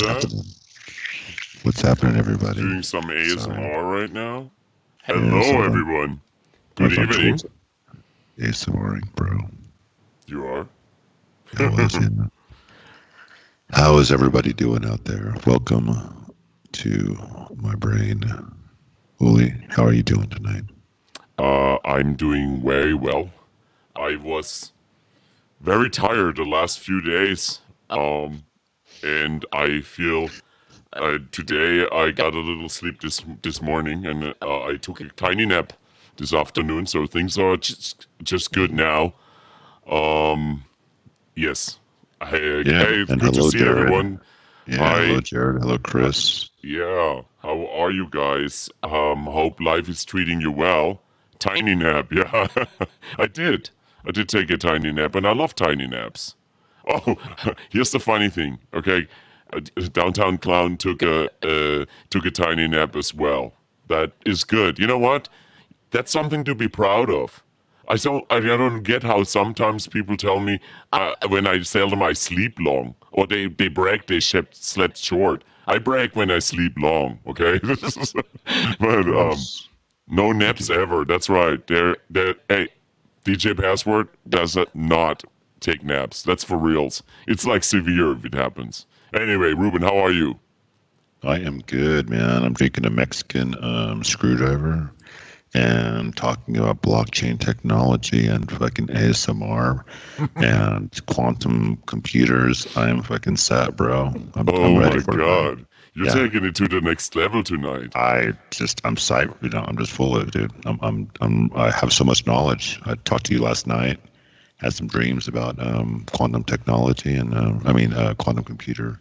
Hear that? What's happening, everybody? Doing some ASMR Sorry. right now. Hello, so- everyone. Good evening. ASMRing, bro. You are. How is, it? How is everybody doing out there? Welcome to my brain. Uli, how are you doing tonight? Uh, I'm doing very well. I was very tired the last few days. Um, and I feel uh, today I got a little sleep this this morning, and uh, I took a tiny nap this afternoon. So things are just just good now. Um, yes. Hey, Yeah, hey, good to see Jared. everyone. Yeah, Hi. hello, Jared. Hello, Chris. Yeah, how are you guys? Um, hope life is treating you well. Tiny nap, yeah, I did. I did take a tiny nap, and I love tiny naps. Oh, here's the funny thing. Okay, uh, downtown clown took a uh, took a tiny nap as well. That is good. You know what? That's something to be proud of. I don't, I don't get how sometimes people tell me uh, when I tell them I sleep long, or they, they brag they slept, slept short. I brag when I sleep long, okay? but um, no naps ever. That's right. They're, they're, hey, DJ Password does not take naps. That's for reals. It's like severe if it happens. Anyway, Ruben, how are you? I am good, man. I'm drinking a Mexican um, screwdriver and talking about blockchain technology and fucking ASMR and quantum computers. I'm fucking set, bro. I'm, Oh I'm my ready for it, man. god. You're Yeah. taking it to the next level tonight. I just I'm psyched, you know. I'm just full of it, dude. I'm I'm I'm I have so much knowledge. I talked to you last night. Had some dreams about um, quantum technology and uh, I mean uh, quantum computer.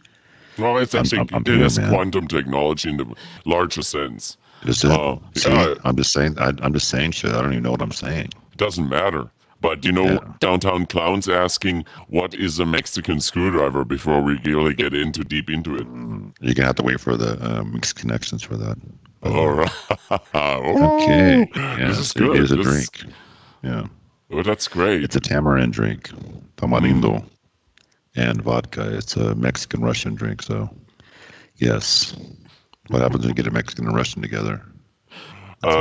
Well, it's I'm- actually I'm- I'm it is quantum technology in the larger sense. Is it? Oh, See, yeah. I'm just saying. I, I'm just saying shit. I don't even know what I'm saying. It doesn't matter. But you know, Yeah. downtown clowns asking what is a Mexican screwdriver before we really get into deep into it. You're gonna have to wait for the uh, mixed connections for that. All right. Okay. Yeah, this is so good. Is a This- drink. Yeah. Oh, that's great. It's a tamarind drink, tamarindo, Mm. and vodka. It's a Mexican Russian drink. So, yes. What happens when you get a Mexican and Russian together? Um,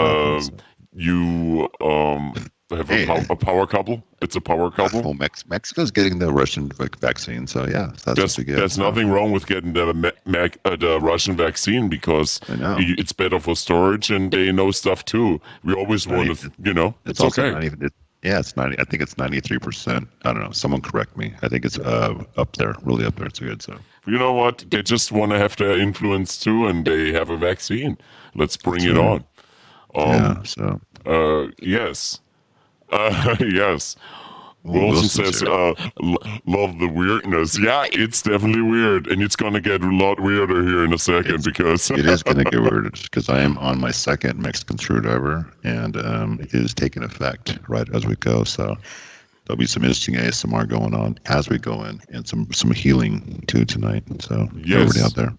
happens. you um have a, pow- a power couple. It's a power couple. Well, Mex- Mexico's getting the Russian vaccine, so yeah, that's There's, what you get. there's so. nothing wrong with getting the me- Mac, uh, the Russian vaccine because it's better for storage and they know stuff too. We always want to, you know, It's, it's, okay. even. It, yeah, it's ninety. I think it's ninety three percent. I don't know. Someone correct me. I think it's uh up there, really up there. It's good. So You know what? They just want to have their influence too, and they have a vaccine. Let's bring That's it right. on. Um, yeah. So uh, yes. Uh, yes. Wilson says, uh, love the weirdness. Yeah, it's definitely weird, and it's going to get a lot weirder here in a second because it is going to get weird because I am on my second Mexican screwdriver, and um, it is taking effect right as we go. So there'll be some interesting ASMR going on as we go in, and some some healing too tonight. So Yes. everybody out there,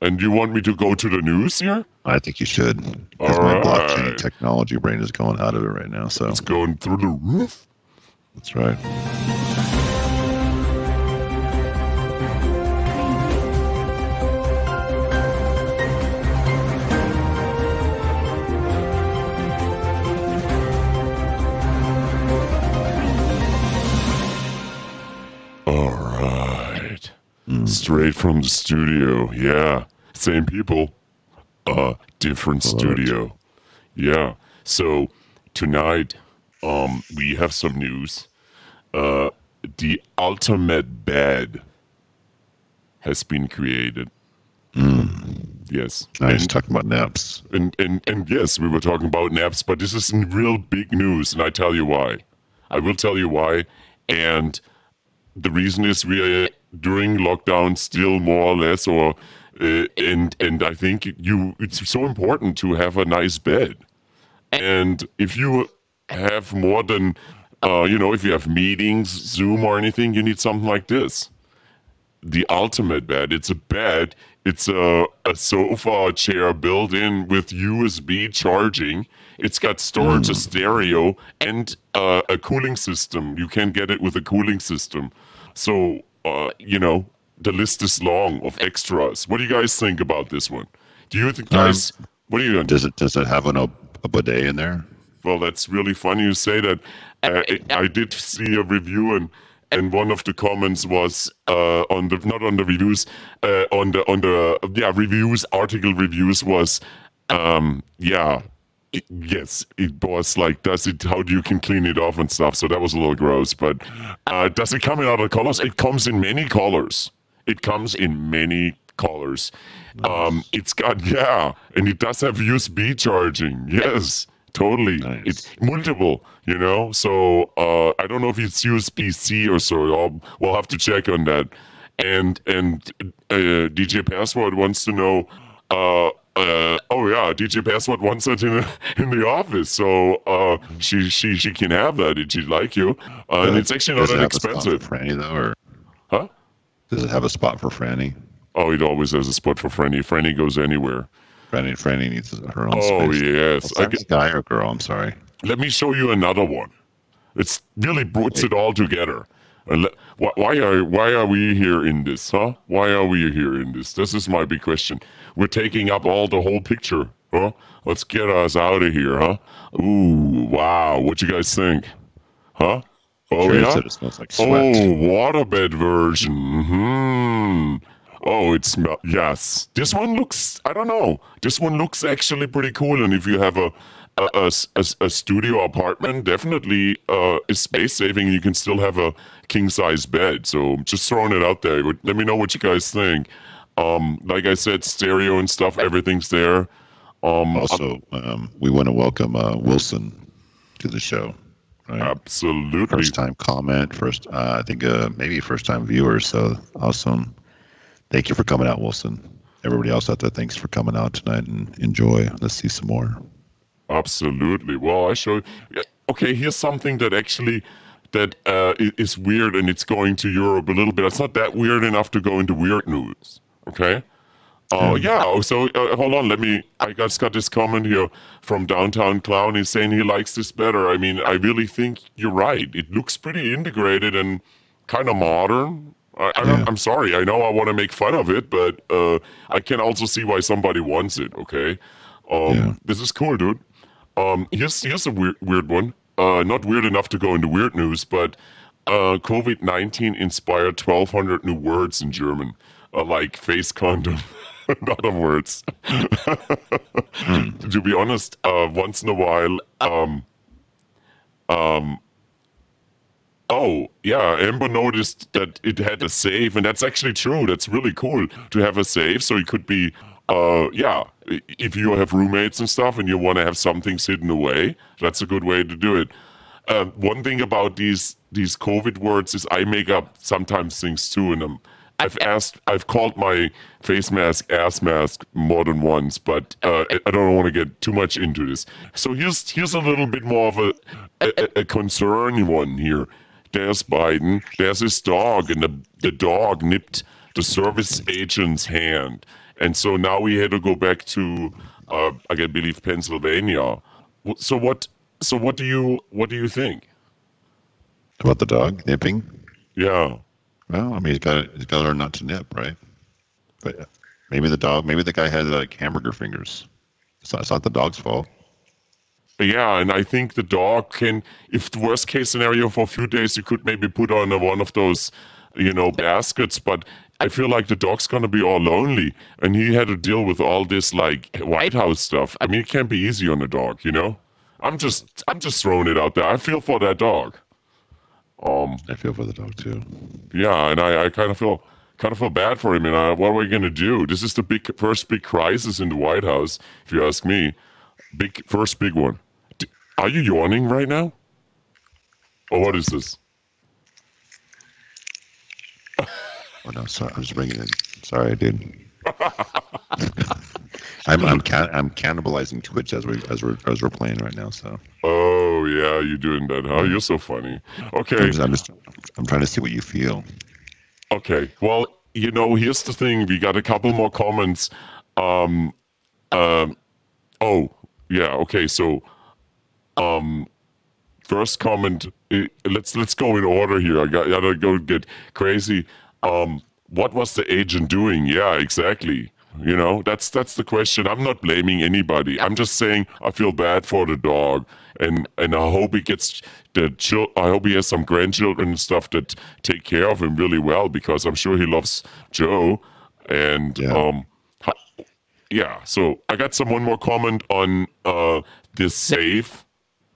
And you want me to go to the news here? I think you should. Because my All blockchain technology brain is going out of it right now. So It's going through the roof. That's right. All right. Straight from the studio. Yeah. Same people. Uh, different studio. Yeah. So tonight, um, we have some news. Uh, the ultimate bed has been created. Yes. Nice And- talking about naps. and, and and yes, we were talking about naps, but this is real big news, and I tell you why. I will tell you why. And the reason is we are during lockdown still more or less, or uh, and and I think you it's so important to have a nice bed. And if you have more than, uh, you know, if you have meetings, Zoom or anything, you need something like this the ultimate bed. It's a bed. It's a, a sofa a chair built in with USB charging. It's got storage, a stereo, and uh, a cooling system. You can get it with a cooling system. So uh, you know, the list is long of extras. What do you guys think about this one? Do you think, guys? what do you? Does it does it have an, a, a bidet in there? Well, that's really funny you say that. Uh, I did see a review and and one of the comments was uh, on the not on the reviews uh, on the on the yeah reviews article reviews was um, yeah it, yes it was like does it how do you can clean it off and stuff? So that was a little gross but uh, does it come in other colors? it comes in many colors. It comes in many colors. Um, it's got yeah and it does have USB charging yes totally. Nice. it's multiple you know? So uh, i don't know if it's usb-c or so I'll, we'll have to check on that. And and uh, dj password wants to know uh, uh, oh yeah dj password wants it in, in the office. So uh, she she she can have that if she'd like you. Uh, and it's actually not Does it that have a spot expensive for Franny though, or? Huh? Does it have a spot for Franny? oh it always has a spot for franny. Franny goes anywhere Franny Franny needs her own oh space. yes Oh, I get, guy or girl? I'm sorry. Let me show you another one. It's really puts it all together. And Why are why are we here in this, huh? Why are we here in this? This is my big question. We're taking up all the whole picture, huh? Let's get us out of here, huh? Ooh, wow! What you guys think, huh? Oh Jerry yeah. said it smells like Oh, waterbed version. Hmm. Oh, it smells. Yes, this one looks. I don't know. This one looks actually pretty cool. And if you have a a a a studio apartment, definitely uh, is space saving. You can still have a king size bed. So just throwing it out there. Let me know what you guys think. Um, like I said, stereo and stuff. Everything's there. Um, Also, um, we want to welcome uh, Wilson to the show. Right? absolutely. First time comment, first uh, I think uh, maybe first time viewer. So awesome! Thank you for coming out, Wilson. Everybody else out there, thanks for coming out tonight and enjoy. Let's see some more. Absolutely. Well, I show. Okay, here's something that actually that uh, is weird, and it's going to Europe a little bit. It's not that weird enough to go into weird news. Okay. Oh yeah. oh, So uh, hold on. Let me. I just got this comment here from Downtown Clown. He's saying he likes this better. I mean, I really think you're right. It looks pretty integrated and kind of modern. I, I Yeah. I'm sorry. I know I want to make fun of it, but uh, I can also see why somebody wants it. Okay. Um, Yeah. This is cool, dude. Um, here's here's a weird weird one. Uh, not weird enough to go into weird news, but uh, COVID nineteen inspired twelve hundred new words in German, uh, like face condom, and other words. to be honest, uh, once in a while, um, um, oh yeah, Ember noticed that it had a save, and that's actually true. That's really cool to have a save, so it could be, uh, yeah, if you have roommates and stuff, and you want to have some things hidden away, that's a good way to do it. Um, one thing about these these COVID words is I make up sometimes things too, and um, I've asked, I've called my face mask ass mask more than once, but uh, I, I don't want to get too much into this. So here's here's a little bit more of a a, a concern one here. There's Biden. There's his dog, and the the dog nipped the service agent's hand, and so now we had to go back to uh, I believe Pennsylvania. So what? So what do you what do you think? About the dog nipping? Yeah. Well, I mean, he's got he's got to learn not to nip, right? But uh, maybe the dog, maybe the guy had like hamburger fingers. It's not, it's not the dog's fault. Yeah, and I think the dog can, if the worst case scenario for a few days, you could maybe put on a, one of those, you know, baskets. But I feel like the dog's gonna be all lonely, and he had to deal with all this like White House stuff. I mean, it can't be easy on a dog, you know. I'm just, I'm just throwing it out there. I feel for that dog. Um, I feel for the dog too. yeah, and I, I kind of feel, kind of feel bad for him. And I, what are we gonna do? This is the big first big crisis in the White House, if you ask me. Big first big one. D- Are you yawning right now? Or what is this? Oh no, sorry, I'm just bringing it in. Sorry, dude. I'm I'm can, I'm cannibalizing Twitch as we as we're as we're playing right now. So Oh yeah, you're doing that, huh? You're so funny. Okay, I'm just, I'm just I'm trying to see what you feel. okay. Well, you know, here's the thing. We got a couple more comments. Um, um, oh yeah. Okay, so, um, first comment. Let's let's go in order here. I got gotta go get crazy. um, what was the agent doing? Yeah, exactly. You know, that's that's the question. I'm not blaming anybody. I'm just saying I feel bad for the dog, and and I hope he gets the chil- I hope he has some grandchildren and stuff that take care of him really well because I'm sure he loves Joe, and Yeah. um, yeah. So I got some one more comment on uh this safe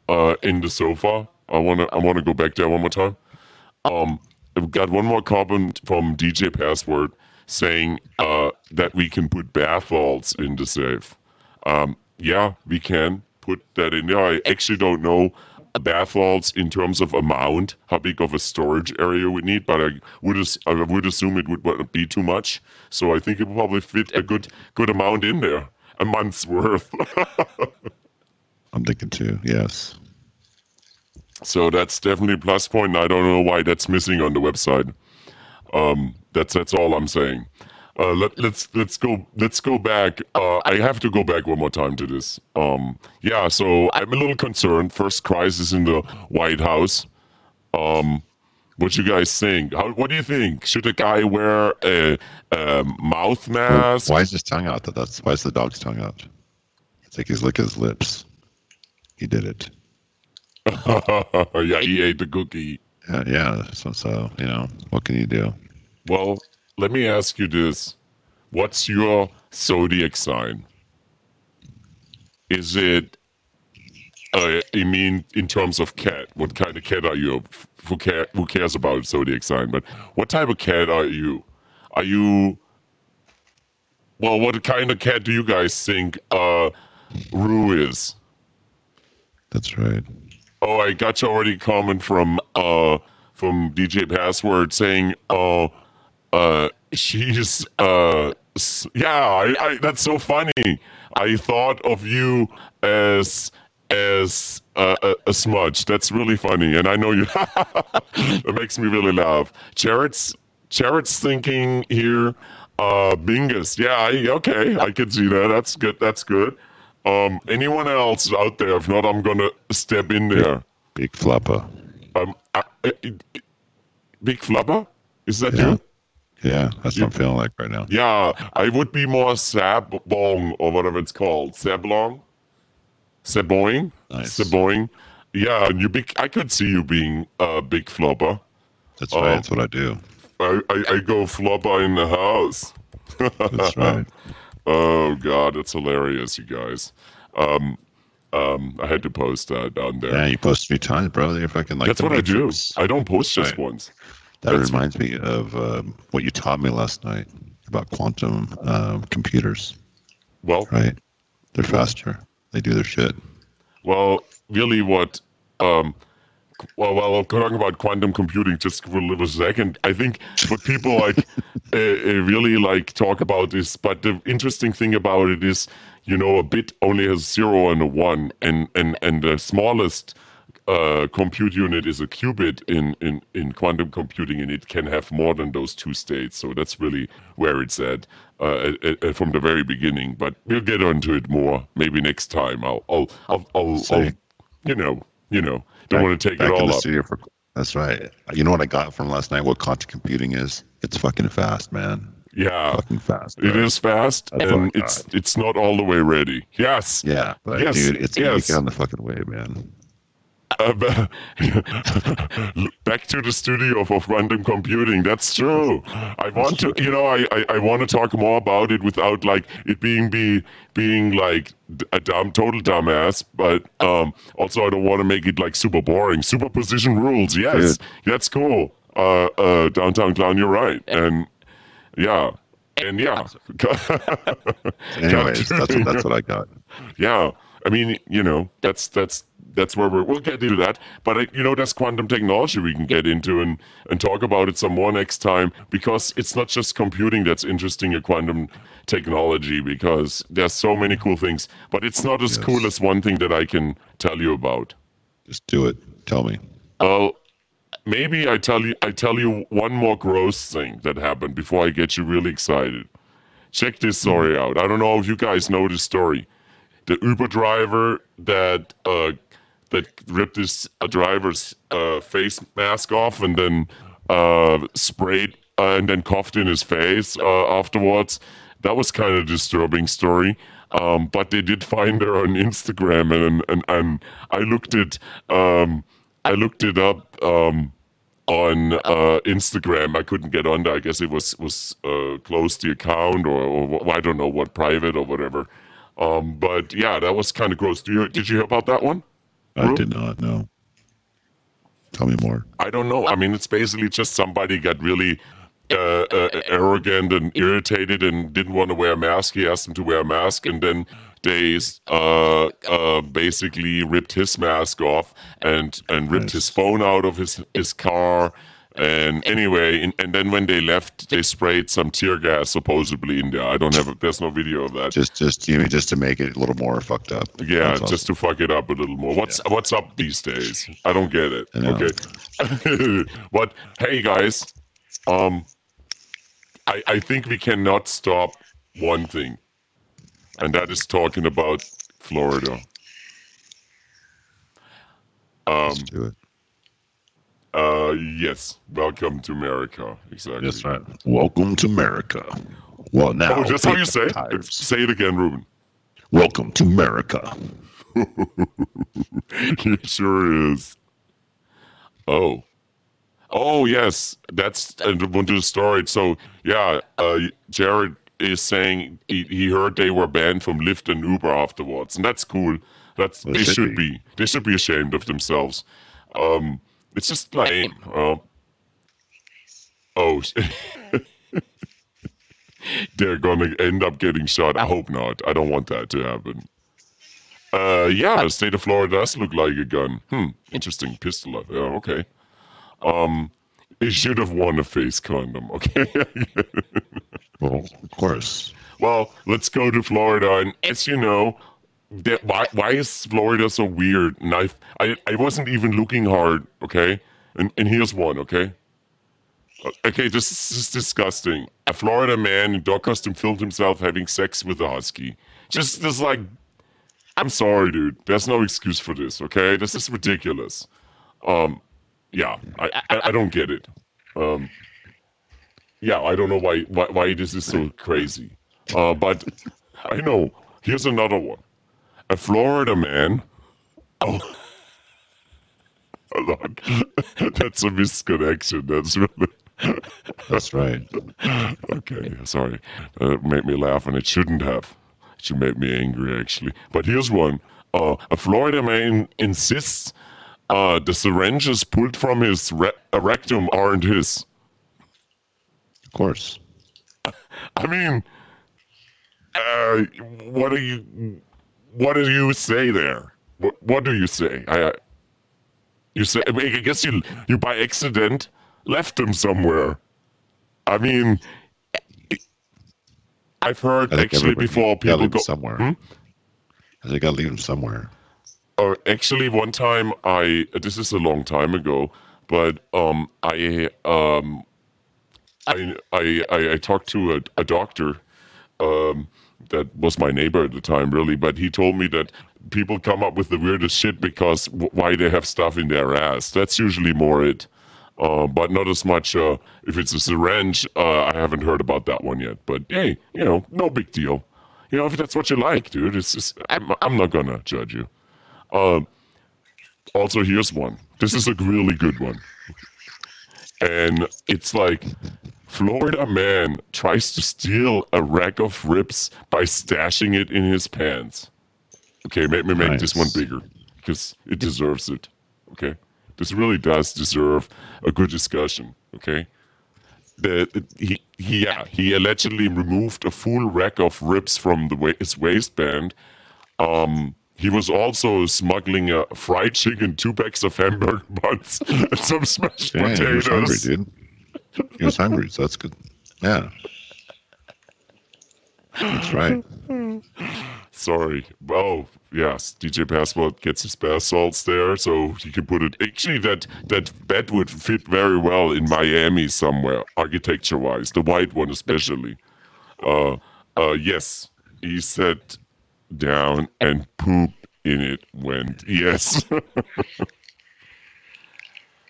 uh in the sofa. I wanna I wanna go back there one more time. Um, I've got one more comment from DJ Password saying uh, that we can put bath salts in the safe. Um, yeah, we can put that in there. I actually don't know bath salts in terms of amount, how big of a storage area we need, but I would I would assume it would be too much. So I think it would probably fit a good good amount in there, a month's worth. I'm thinking too. Yes. So that's definitely a plus point. I don't know why that's missing on the website. Um, that's that's all I'm saying. Uh, let, let's let's go let's go back. Uh, I have to go back one more time to this. Um, yeah, so I'm a little concerned. First crisis in the White House. Um, what you guys think? How, what do you think? Should a guy wear a, a mouth mask? Why is his tongue out? That's why is the dog's tongue out? It's like he's licking his lips. He did it. yeah, he ate the cookie. Yeah, yeah. So, so you know, what can you do? Well, let me ask you this. What's your zodiac sign? Is it, uh, I mean, in terms of cat, what kind of cat are you? Who, care, who cares about zodiac sign? But what type of cat are you? Are you, well, what kind of cat do you guys think uh, Rue is? That's right. Oh, I got you already comment from uh from DJ Password saying, "Oh, uh, she's uh, yeah, I, I that's so funny. I thought of you as as uh, a, a smudge. That's really funny, and I know you. it makes me really laugh. Jared's Jared's thinking here, uh, Bingus. Yeah, I, okay, I can see that. That's good. That's good. Um, anyone else out there? If not, I'm gonna step in there. Big Floppa. Um, I, I, Big flapper. Is that Yeah. you? Yeah, that's what I'm feeling like right now. Yeah, I would be more Sablong or whatever it's called. Sablong? Saboing? Nice. Saboing. Yeah, and you big. I could see you being a big flubber. That's right. That's what I do. I, I, I go flubber in the house. That's right. Oh God, that's hilarious, you guys. Um, um, I had to post that down there. Yeah, you post three times, bro. You're fucking like that's what I do. I don't post just Right. once. That That's- reminds me of um, what you taught me last night about quantum um, computers. Well, Right? They're faster. They do their shit. Well, really, what? Um, well, well, talking about quantum computing just for a little second, I think what people like uh, really like talk about is, but the interesting thing about it is, you know, a bit only has zero and a one, and and and the smallest uh, compute unit is a qubit in, in, in quantum computing, and it can have more than those two states. So that's really where it's at uh, uh, uh, from the very beginning. But we'll get onto it more maybe next time. I'll I'll I'll, I'll, I'll you know you know don't want to take Back it in all the up. for, that's right. You know what I got from last night? What quantum computing is? It's fucking fast, man. Yeah, Fucking fast. it is fast, That's and it's it's not all the way ready. Yes. Yeah, but Yes, dude, it's yes. on the fucking way, man. Uh, back to the studio of random computing. That's true. I want to, you know, I, I, I want to talk more about it without like it being be being like a dumb, total dumbass. But um, also I don't want to make it like super boring. Superposition rules. Yes, that's cool. Uh, uh, downtown clown. You're right. And yeah, and yeah. Anyways, that's what, that's what I got. Yeah, I mean, you know, that's that's that's where we're, we'll get into that. But you know, that's quantum technology we can get into and and talk about it some more next time because it's not just computing that's interesting in quantum technology because there's so many cool things. But it's not as Yes. cool as one thing that I can tell you about. Just do it. Tell me. Oh, maybe I tell you I tell you one more gross thing that happened before I get you really excited. Check this story hmm. out. I don't know if you guys know this story. The Uber driver that uh, that ripped his uh, driver's uh, face mask off and then uh, sprayed uh, and then coughed in his face uh, afterwards. That was kind of disturbing story. Um, but they did find her on Instagram, and and, and I looked it um, I looked it up um, on uh, Instagram. I couldn't get on there. I guess it was was closed the account, or, or, I don't know what private or whatever. Um, but yeah, that was kind of gross. Did you, did you hear about that one? I did not know. Tell me more. I don't know. I mean, it's basically just somebody got really uh, uh, arrogant and irritated and didn't want to wear a mask. He asked them to wear a mask, and then they uh, uh, basically ripped his mask off and and ripped nice. his phone out of his his car. And anyway, and, and, then when they left, they sprayed some tear gas supposedly in there. I don't have. A, there's no video of that. Just, just you mean just to make it a little more fucked up. Yeah, That's just to fuck it up a little more. What's yeah. what's up these days? I don't get it. Okay, but hey guys, um, I I think we cannot stop one thing, and that is talking about Florida. Um, Let's do it. Uh, yes. Welcome to America. Exactly. That's right. Welcome to America. Well, now. Oh, just how you say it. Say it again, Ruben. Welcome to America. it sure is. Oh. Oh, yes. That's uh, one to the story. So, yeah, uh, Jared is saying he, he heard they were banned from Lyft and Uber afterwards. And that's cool. That's, well, they should, should be. be. They should be ashamed of themselves. Um, it's just lame. Uh, oh, they're gonna end up getting shot. I hope not. I don't want that to happen. Uh, yeah, the state of Florida does look like a gun. Hmm, interesting pistol. Yeah, okay. Um, they should have worn a face condom. Okay. well, of course. Well, let's go to Florida, and as you know, why why is Florida so weird? And I, I I wasn't even looking hard, okay? And and here's one, okay? Uh, okay, this is disgusting. A Florida man in dog costume filmed himself having sex with a husky. Just this like I'm sorry, dude. There's no excuse for this, okay? This is ridiculous. Um yeah, I I, I don't get it. Um yeah, I don't know why why, why this is so crazy. Uh but I know. Here's another one a Florida man. Oh. That's a misconnection. That's really. That's right. okay, sorry. Uh, it made me laugh, and it shouldn't have. It should make me angry, actually. But here's one. Uh, a Florida man insists uh, the syringes pulled from his re- rectum aren't his. Of course. I mean, uh, what are you? What do you say there? What, what do you say? I, you say, I, mean, I guess you, you by accident left him somewhere. I mean, I've heard actually before people go somewhere. Hmm? I think I leave him somewhere. Or uh, actually, one time I this is a long time ago, but um, I um, I I I, I talked to a, a doctor um that was my neighbor at the time, really. But he told me that people come up with the weirdest shit because w- why they have stuff in their ass. That's usually more it. Uh, but not as much uh, if it's a syringe. Uh, I haven't heard about that one yet. But hey, you know, no big deal. You know, if that's what you like, dude, it's just, I'm, I'm not gonna judge you. Uh, also, here's one. This is a really good one. And it's like Florida man tries to steal a rack of ribs by stashing it in his pants. Okay, make me make nice. this one bigger because it deserves it. Okay, this really does deserve a good discussion. Okay, the he, he yeah he allegedly removed a full rack of ribs from the his waistband. Um, he was also smuggling a fried chicken, two packs of hamburger buns, and some smashed yeah, potatoes. Hungry, dude. He was hungry, so that's good. Yeah. That's right. Sorry. Oh, yes. DJ Password gets his bath salts there, so he can put it. Actually, that that bed would fit very well in Miami somewhere, architecture-wise. The white one, especially. Uh, uh, yes. He sat down and poop in it went. Yes.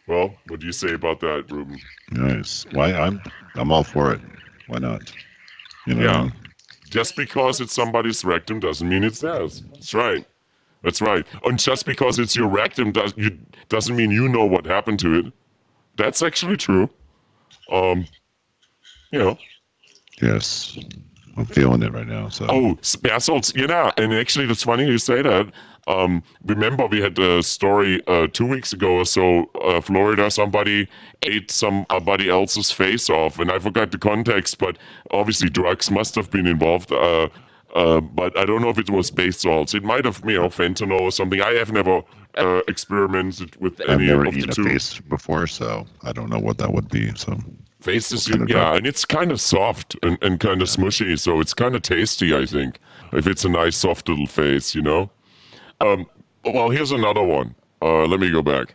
Well, what do you say about that, Ruben? Nice. Why I'm I'm all for it. Why not? You know. Yeah. Just because it's somebody's rectum doesn't mean it's theirs. That's right. That's right. And just because it's your rectum does you doesn't mean you know what happened to it. That's actually true. Um, you know. Yes. I'm feeling it right now. So. Oh, bath salts. Yeah, and actually, it's funny you say that. Um, remember, we had a story uh, two weeks ago or so. Uh, Florida, somebody ate somebody else's face off, and I forgot the context, but obviously drugs must have been involved. Uh, uh, but I don't know if it was bath salts. It might have, you know, fentanyl or something. I have never uh, experimented with I've any never of the eaten a two. face before, so I don't know what that would be. So. Face is yeah, drug? and it's kind of soft and, and kind of smushy, so it's kind of tasty. I think if it's a nice soft little face, you know. Um, well, here's another one. Uh, let me go back.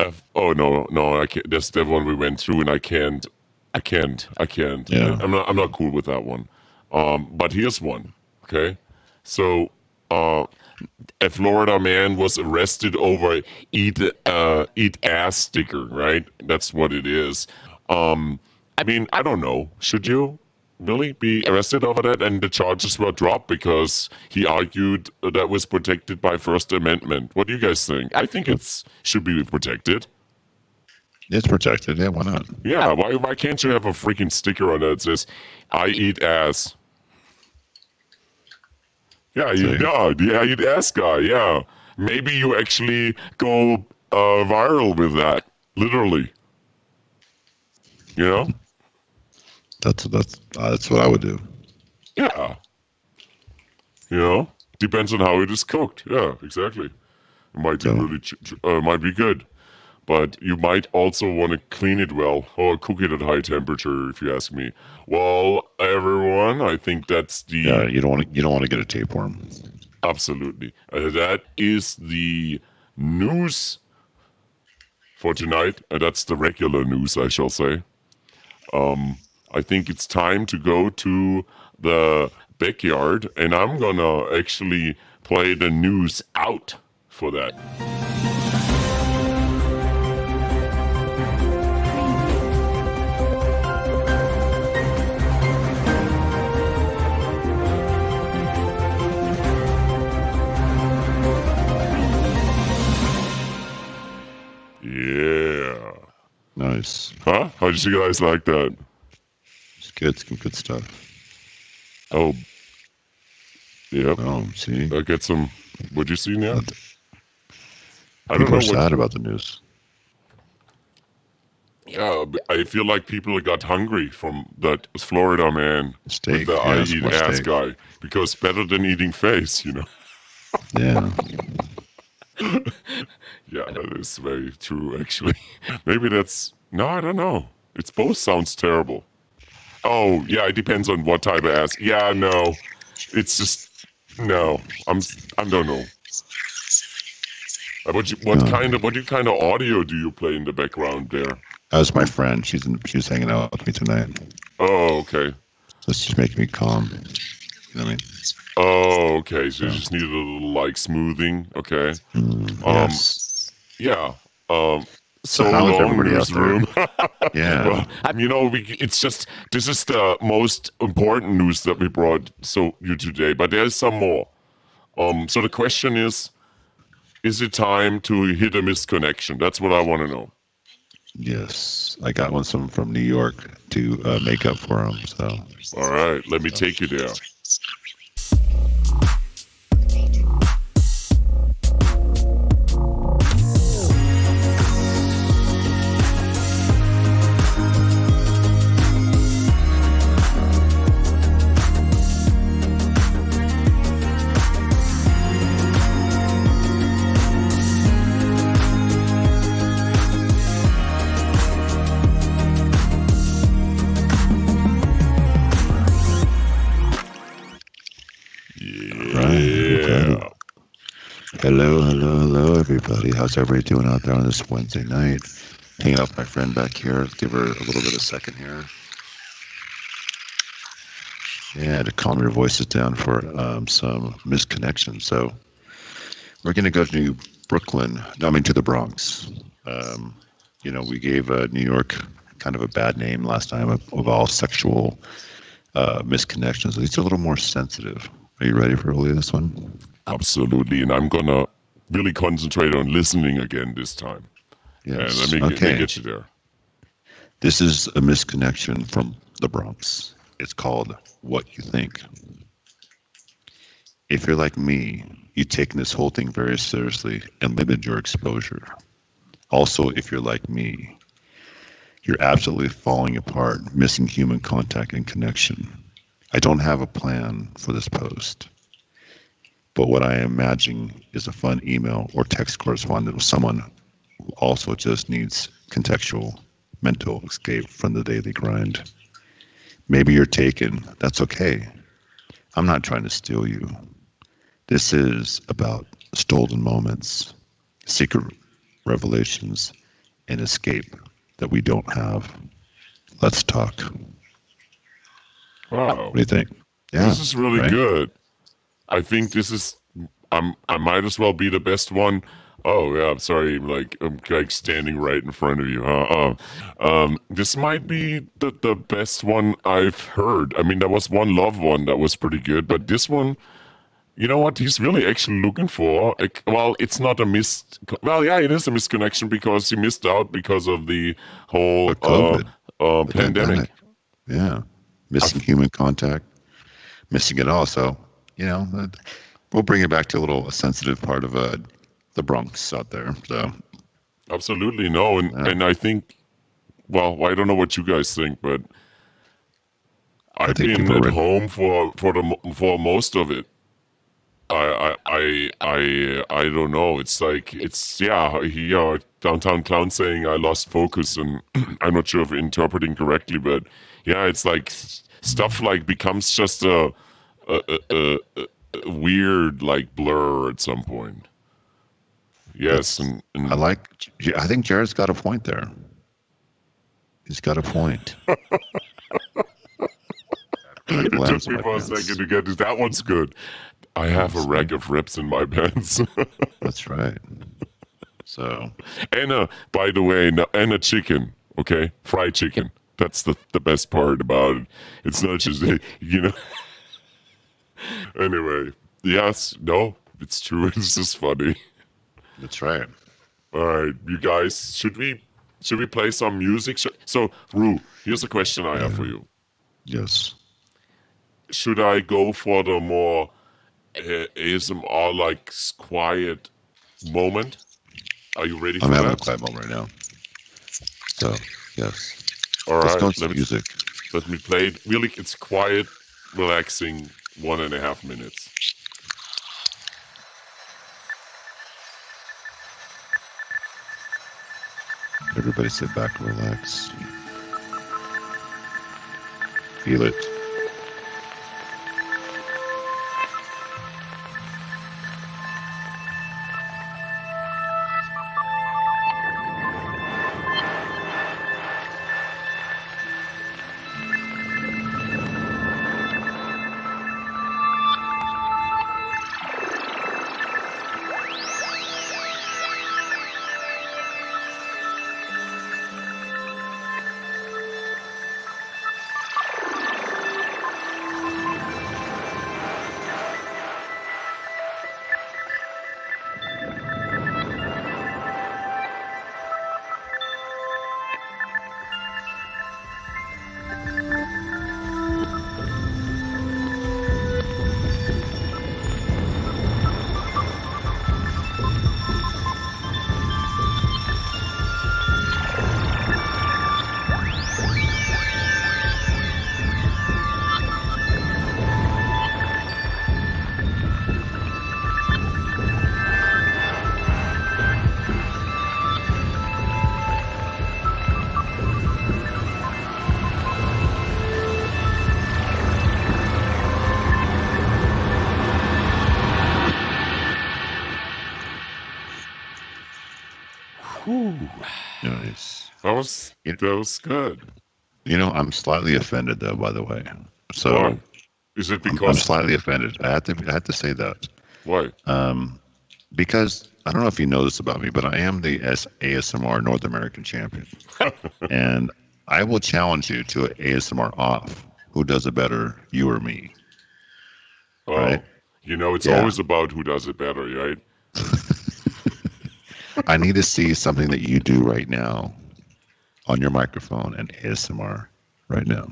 F- oh no, no, I can't. That's the one we went through, and I can't. I can't. I can't. Yeah. I'm not. I'm not cool with that one. Um, but here's one. Okay, so uh, a Florida man was arrested over eat uh eat ass sticker. Right, that's what it is. Um, I mean, I don't know. Should you really be arrested over that? And the charges were dropped because he argued that was protected by First Amendment. What do you guys think? I think it's should be protected. It's protected. Yeah, why not? Yeah, why why can't you have a freaking sticker on it that says "I eat ass"? Yeah, you, yeah, yeah, eat ass guy. Yeah, maybe you actually go uh, viral with that, literally. You know? That's that's uh, that's what I would do. Yeah. You know, depends on how it is cooked. Yeah, exactly. It might be Yeah. really, ch- ch- uh, might be good, but you might also want to clean it well or cook it at high temperature, if you ask me. Well, everyone, I think that's the Yeah, you don't want to you don't want to get a tapeworm. absolutely. Uh, that is the news for tonight. and that's the regular news, I shall say. Um, I think it's time to go to the backyard, and I'm gonna actually play the news out for that. Yeah. Nice. Huh? How did you guys like that? Good. Some good stuff. Oh. Yep. Oh, see, I get some. What'd you see now? I don't people know are sad about the news. Yeah, I feel like people got hungry from that Florida man Steak. the I eat ass steak. guy because better than eating face, you know. Yeah. Yeah, that is very true. Actually, maybe that's no, I don't know. It's both sounds terrible. Oh yeah, it depends on what type of ass. Yeah, no, it's just no. I'm I don't know. Uh, What you, what Uh. kind of what kind of audio do you play in the background there? That was my friend. She's in, she's hanging out with me tonight. Oh, okay. So just making me calm. You know what I mean? Oh, okay. So you just need a little like smoothing. Okay. Mm, Um, yes. Yeah. Um. So, So long, out there? newsroom. Yeah. well, um, you know, we, it's just this is the most important news that we brought so you today, but there's some more. Um. So the question is, is it time to hit a misconnection? That's what I want to know. Yes. I got one some from New York to uh, make up for him. So All right. Let me take you there. Hello, hello, hello, everybody. How's everybody doing out there on this Wednesday night? Hanging out with my friend back here. Give her a little bit of second here. Yeah, to calm your voices down for um, some misconnection. So we're going to go to Brooklyn. No, I mean to the Bronx. Um, you know, we gave uh, New York kind of a bad name last time of, of all sexual uh, misconnections. These are a little more sensitive. Are you ready for really this one? Absolutely. And I'm going to really concentrate on listening again this time. Yes. And let me, okay. let me get you there. This is a misconnection from the Bronx. It's called What You Think. If you're like me, you've taken this whole thing very seriously and limited your exposure. Also, if you're like me, you're absolutely falling apart, missing human contact and connection. I don't have a plan for this post, but what I am imagining is a fun email or text correspondence with someone who also just needs contextual mental escape from the daily grind. Maybe you're taken. That's okay. I'm not trying to steal you. This is about stolen moments, secret revelations, and escape that we don't have. Let's talk. Wow. What do you think? Yeah, this is really right? good. I think this is. I'm. I might as well be the best one. Oh yeah, I'm sorry. Like I'm like standing right in front of you. Huh? Uh, um, this might be the the best one I've heard. I mean, there was one love one that was pretty good, but this one, you know what? He's really actually looking for. Like, well, it's not a mis. Well, yeah, it is a misconnection because he missed out because of the whole COVID. uh, uh, The pandemic. Yeah, missing human contact, missing it all. So you know, uh, we'll bring it back to a little sensitive part of uh, the Bronx out there. So Absolutely no, and Yeah. and I think, well, I don't know what you guys think, but I've think been at home for for the for most of it. I I I I, I don't know. It's like it's yeah, yeah. Downtown clown saying I lost focus, and I'm not sure if interpreting correctly, but yeah, it's like stuff like becomes just a a, a, a, a weird like blur at some point. Yes, and, and I like. I think Jared's got a point there. He's got a point. It took me for a second to get to that one's good. I have a rack of rips in my pants. That's right. So and a, by the way, and a chicken, okay? Fried chicken. That's the, the best part about it. It's not just, you know. Anyway, yes, no, it's true. It's just funny. that's right. All right, you guys, should we should we play some music? So, Rue, here's a question I have for you. Yes. should I go for the more uh, ASMR like quiet moment? Are you ready for I'm having a that? quiet moment right now. So yes. All Let's right, go to let me, music. let me play it. Really, it's quiet, relaxing, one and a half minutes. Everybody sit back relax. Feel it. You- that was good. You know, I'm slightly offended though, by the way. So Why? Is it I'm, I'm slightly offended. I have to I have to say that. why? Um, because I don't know if you know this about me, but I am the ASMR North American champion, and I will challenge you to an ASMR off. Who does it better, you or me? Oh, Right. You know, it's Yeah. always about who does it better, right? I need to see something that you do right now on your microphone and ASMR right now.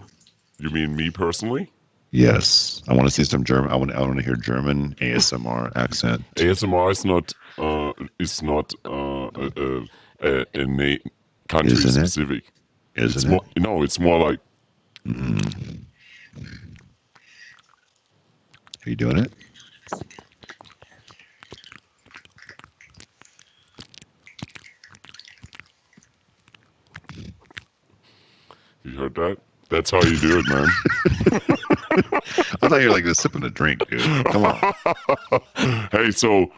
You mean me personally? Yes, I want to see some German. I want. I want to hear German ASMR accent. ASMR is not uh, is not uh, uh, uh, uh, a country Isn't specific. It's Isn't more, it? no, it's more like Are you doing it? You heard that. That's how you do it, man. I thought you were like just sipping a drink, dude. Come on. hey, so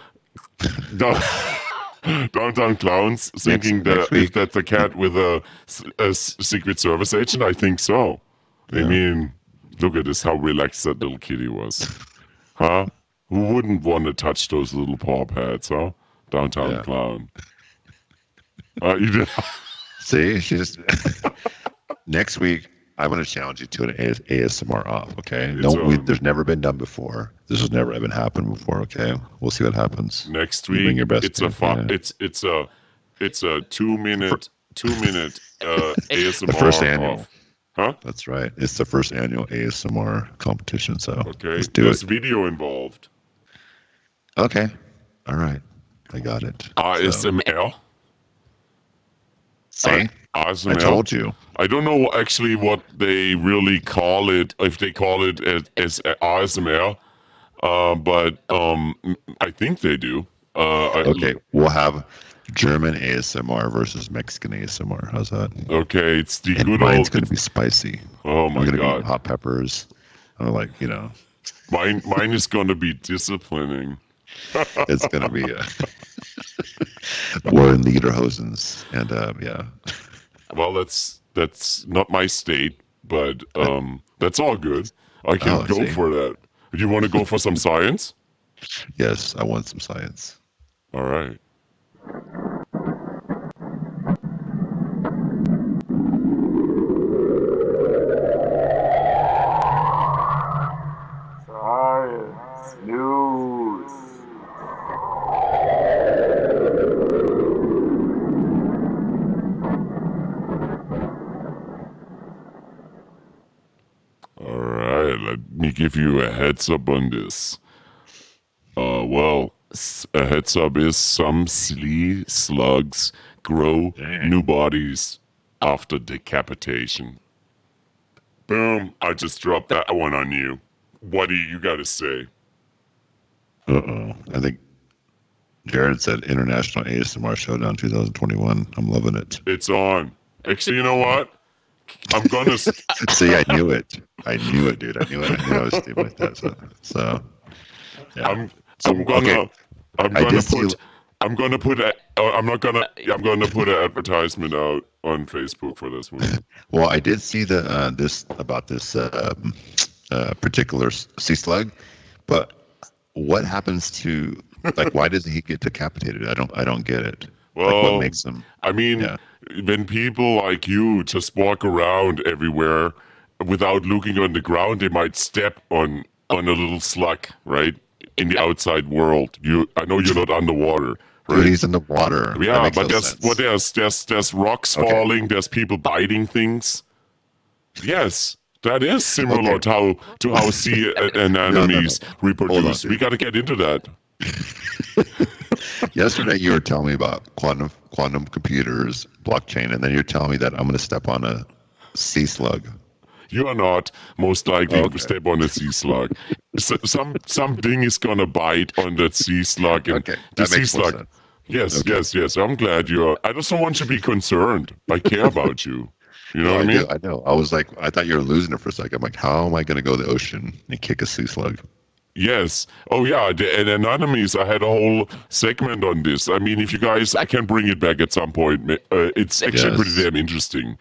downtown clowns thinking that next if week. that's a cat with a, a secret service agent, I think so. I mean, look at this, how relaxed that little kitty was, huh? Who wouldn't want to touch those little paw pads, huh? Downtown Yeah. clown. Uh, you did. See, she just. Next week, I'm going to challenge you to an AS- ASMR off. Okay. It's, No, we, there's never been done before. This has never even happened before. Okay. We'll see what happens. next You bring week your best it's a game, fu- yeah. it's it's a it's a two minute two minute uh ASMR The first annual. off. Huh? That's right. It's the first annual ASMR competition. So Okay. let's do There's it. video involved. Okay. All right. I got it. Uh, So, ASMR. See, I told you. I don't know actually what they really call it, if they call it as, as ASMR, uh, but um, I think they do. Uh, I- Okay. We'll have German ASMR versus Mexican ASMR. How's that? Okay, it's the And good mine's old. going to be spicy. Oh I'm my be god, hot peppers. I'm like, you know, mine mine is going to be disciplining. it's going to be uh, war in the Lederhosens. And uh, yeah. Well, that's that's not my state, but um, that's all good. I can Oh, go see. for that. Do you want to go for some science? Yes, I want some science. All right. Me give you a heads up on this. Uh, well, a heads up is some sea slugs grow Dang. new bodies after decapitation. Boom! I just dropped that one on you. What do you got to say? Uh oh. I think Jared said International ASMR Showdown 2021. I'm loving it. It's on. Actually, you know what? I'm gonna. See, I knew it. I knew it, dude. I knew it. I knew I was stupid like that. So, so yeah. I'm. So, I'm gonna. okay. I'm gonna did see- put. I'm gonna put. A, uh, I'm not gonna. I'm gonna put an advertisement out on Facebook for this one. Well, I did see the uh, this about this um, uh, particular sea slug, but what happens to like why doesn't he get decapitated? I don't I don't get it. like Well, what makes him? I mean, Yeah. When people like you just walk around everywhere without looking on the ground, they might step on on a little slug, right? In the outside world, you. I know you're not underwater, right? he's in the water. Yeah, but no there's sense. well, there's there's there's rocks Okay. falling. There's people biting things. Yes, that is similar Okay. to how to how sea anemones reproduce. dude. we got to get into that. Yesterday, you were telling me about quantum quantum computers, blockchain, and then you're telling me that I'm going to step on a sea slug. You are not most likely Okay. to step on a sea slug. S some something is gonna bite on that sea slug, and Okay, the sea slug. sense. Yes, Okay. yes, yes. I'm glad you're. I just don't want you to be concerned. I care about you. You know I, what I mean? do, I know. I was like, I thought you were losing it for a second. I'm like, how am I going to go to the ocean and kick a sea slug? Yes. Oh, yeah. The, and anemones, I had a whole segment on this. I mean, if you guys, I can bring it back at some point. Uh, it's actually Yes. pretty damn interesting.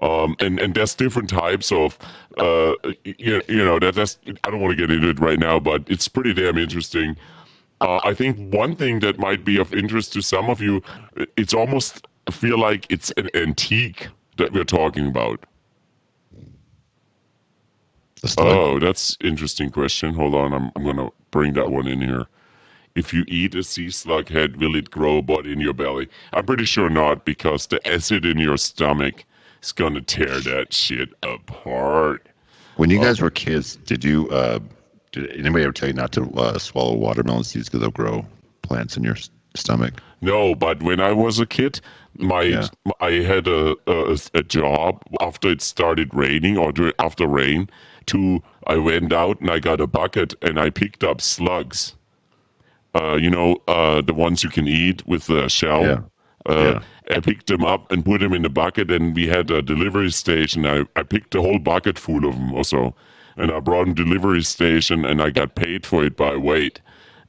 Um, and, and there's different types of, uh, you, you know, that, that's, I don't want to get into it right now, but it's pretty damn interesting. uh, I think one thing that might be of interest to some of you, it's almost feel like it's an antique that we're talking about. Oh, that's interesting question. Hold on, I'm, I'm gonna bring that one in here. If you eat a sea slug head, will it grow a body in your belly? I'm pretty sure not, because the acid in your stomach is gonna tear that shit apart. When you guys were kids, did you? Uh, did anybody ever tell you not to uh, swallow watermelon seeds because they'll grow plants in your s- stomach? No, but when I was a kid, my Yeah. I had a, a a job after it started raining or dur- after rain. To I went out and I got a bucket and I picked up slugs. Uh, you know, uh, the ones you can eat with the shell. Yeah. Uh, I picked them up and put them in the bucket, and we had a delivery station. I, I picked a whole bucket full of them or so, and I brought them delivery station, and I got paid for it by weight.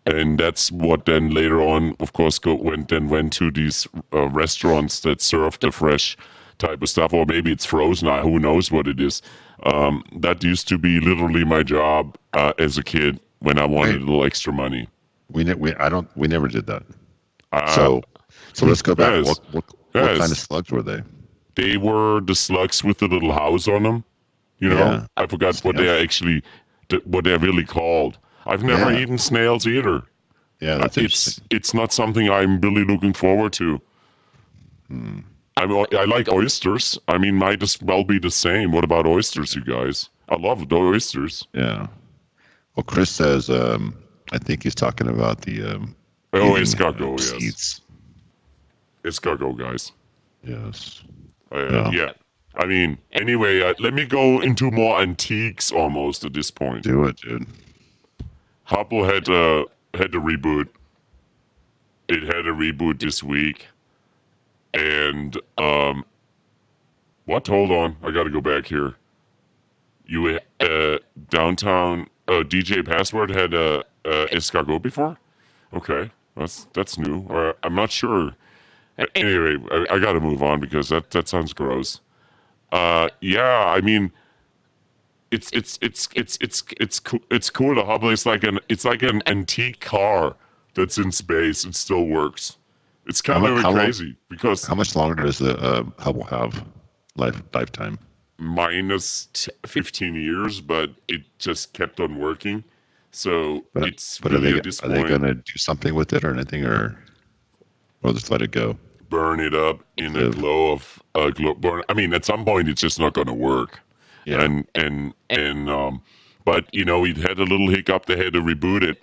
And that's what then later on, of course, go, went then went to these uh, restaurants that serve the fresh type of stuff, or maybe it's frozen. I, who knows what it is? Um, that used to be literally my job uh, as a kid when I wanted Right. a little extra money. We, ne- we I don't. We never did that. Uh, So, so let's go back. yes. What, what, what kind of slugs were they? they were the slugs with the little house on them. You know, Yeah. I forgot what they are actually, what they're really called. I've never Yeah. eaten snails either. Yeah, that's it's it's not something I'm really looking forward to. Hmm. I I like oysters. I mean, might as well be the same. What about oysters, you guys? I love the oysters. Yeah. Well, Chris says. Um, I think he's talking about the. Um, Oh, eating, escargot, uh, yes. seeds. Escargot, guys. Yes. Uh, Yeah. yeah. I mean, anyway, uh, let me go into more antiques almost at this point. Do it, dude. Hubble had a had to reboot. It had a reboot this week, and um, what? Hold on, I got to go back here. You uh, downtown uh, DJ Password had a uh, escargot before. Okay, that's that's new. Or I'm not sure. Anyway, I, I got to move on because that that sounds gross. Uh, yeah, I mean, it's it's it's it's it's it's cool. It's cool. The Hubble is like an it's like an antique car that's in space and still works. It's kind How of how long- crazy because How much longer does the uh, Hubble have life lifetime? 15 years, but it just kept on working. So But, it's but are really they at this are they going to do something with it or anything, or or just let it go? burn it up in a glow of uh, glow. Burn. I mean, at some point, it's just not going to work. Yeah. And and and um, but you know, it had a little hiccup. They had to reboot it,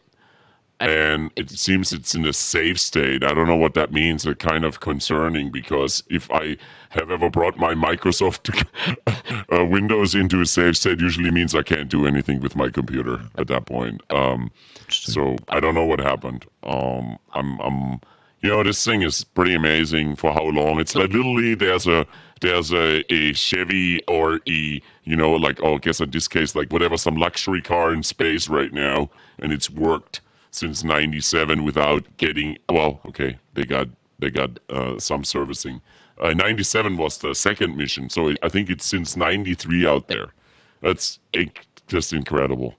and it seems it's in a safe state. I don't know what that means. It's kind of concerning because if I have ever brought my Microsoft uh, Windows into a safe state, usually means I can't do anything with my computer at that point. Um, so I don't know what happened. Um, I'm, I'm, you know, this thing is pretty amazing for how long. It's like literally there's a there's a, a Chevy or a you know like oh I guess in this case like whatever some luxury car in space right now, and it's worked since '97 without getting well. Okay, they got they got uh, some servicing. Uh, 97 was the second mission, so I think it's since 93 out there. That's just incredible.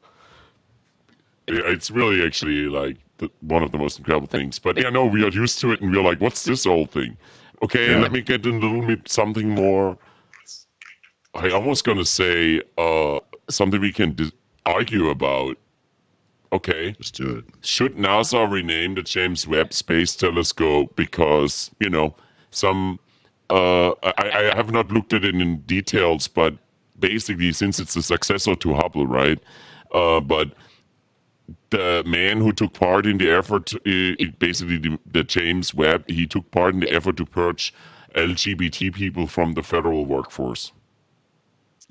It's really actually like the, one of the most incredible things. But yeah, no, we are used to it, and we're like, "What's this old thing?" Okay, Yeah. let me get a little bit something more. I almost gonna say uh, something we can dis- argue about. Okay, Just do it. should NASA rename the James Webb Space Telescope because you know some? Uh, I, I have not looked at it in details, but basically, since it's the successor to Hubble, right? Uh, but the man who took part in the effort, uh, it basically the, the James Webb, he took part in the effort to purge LGBT people from the federal workforce.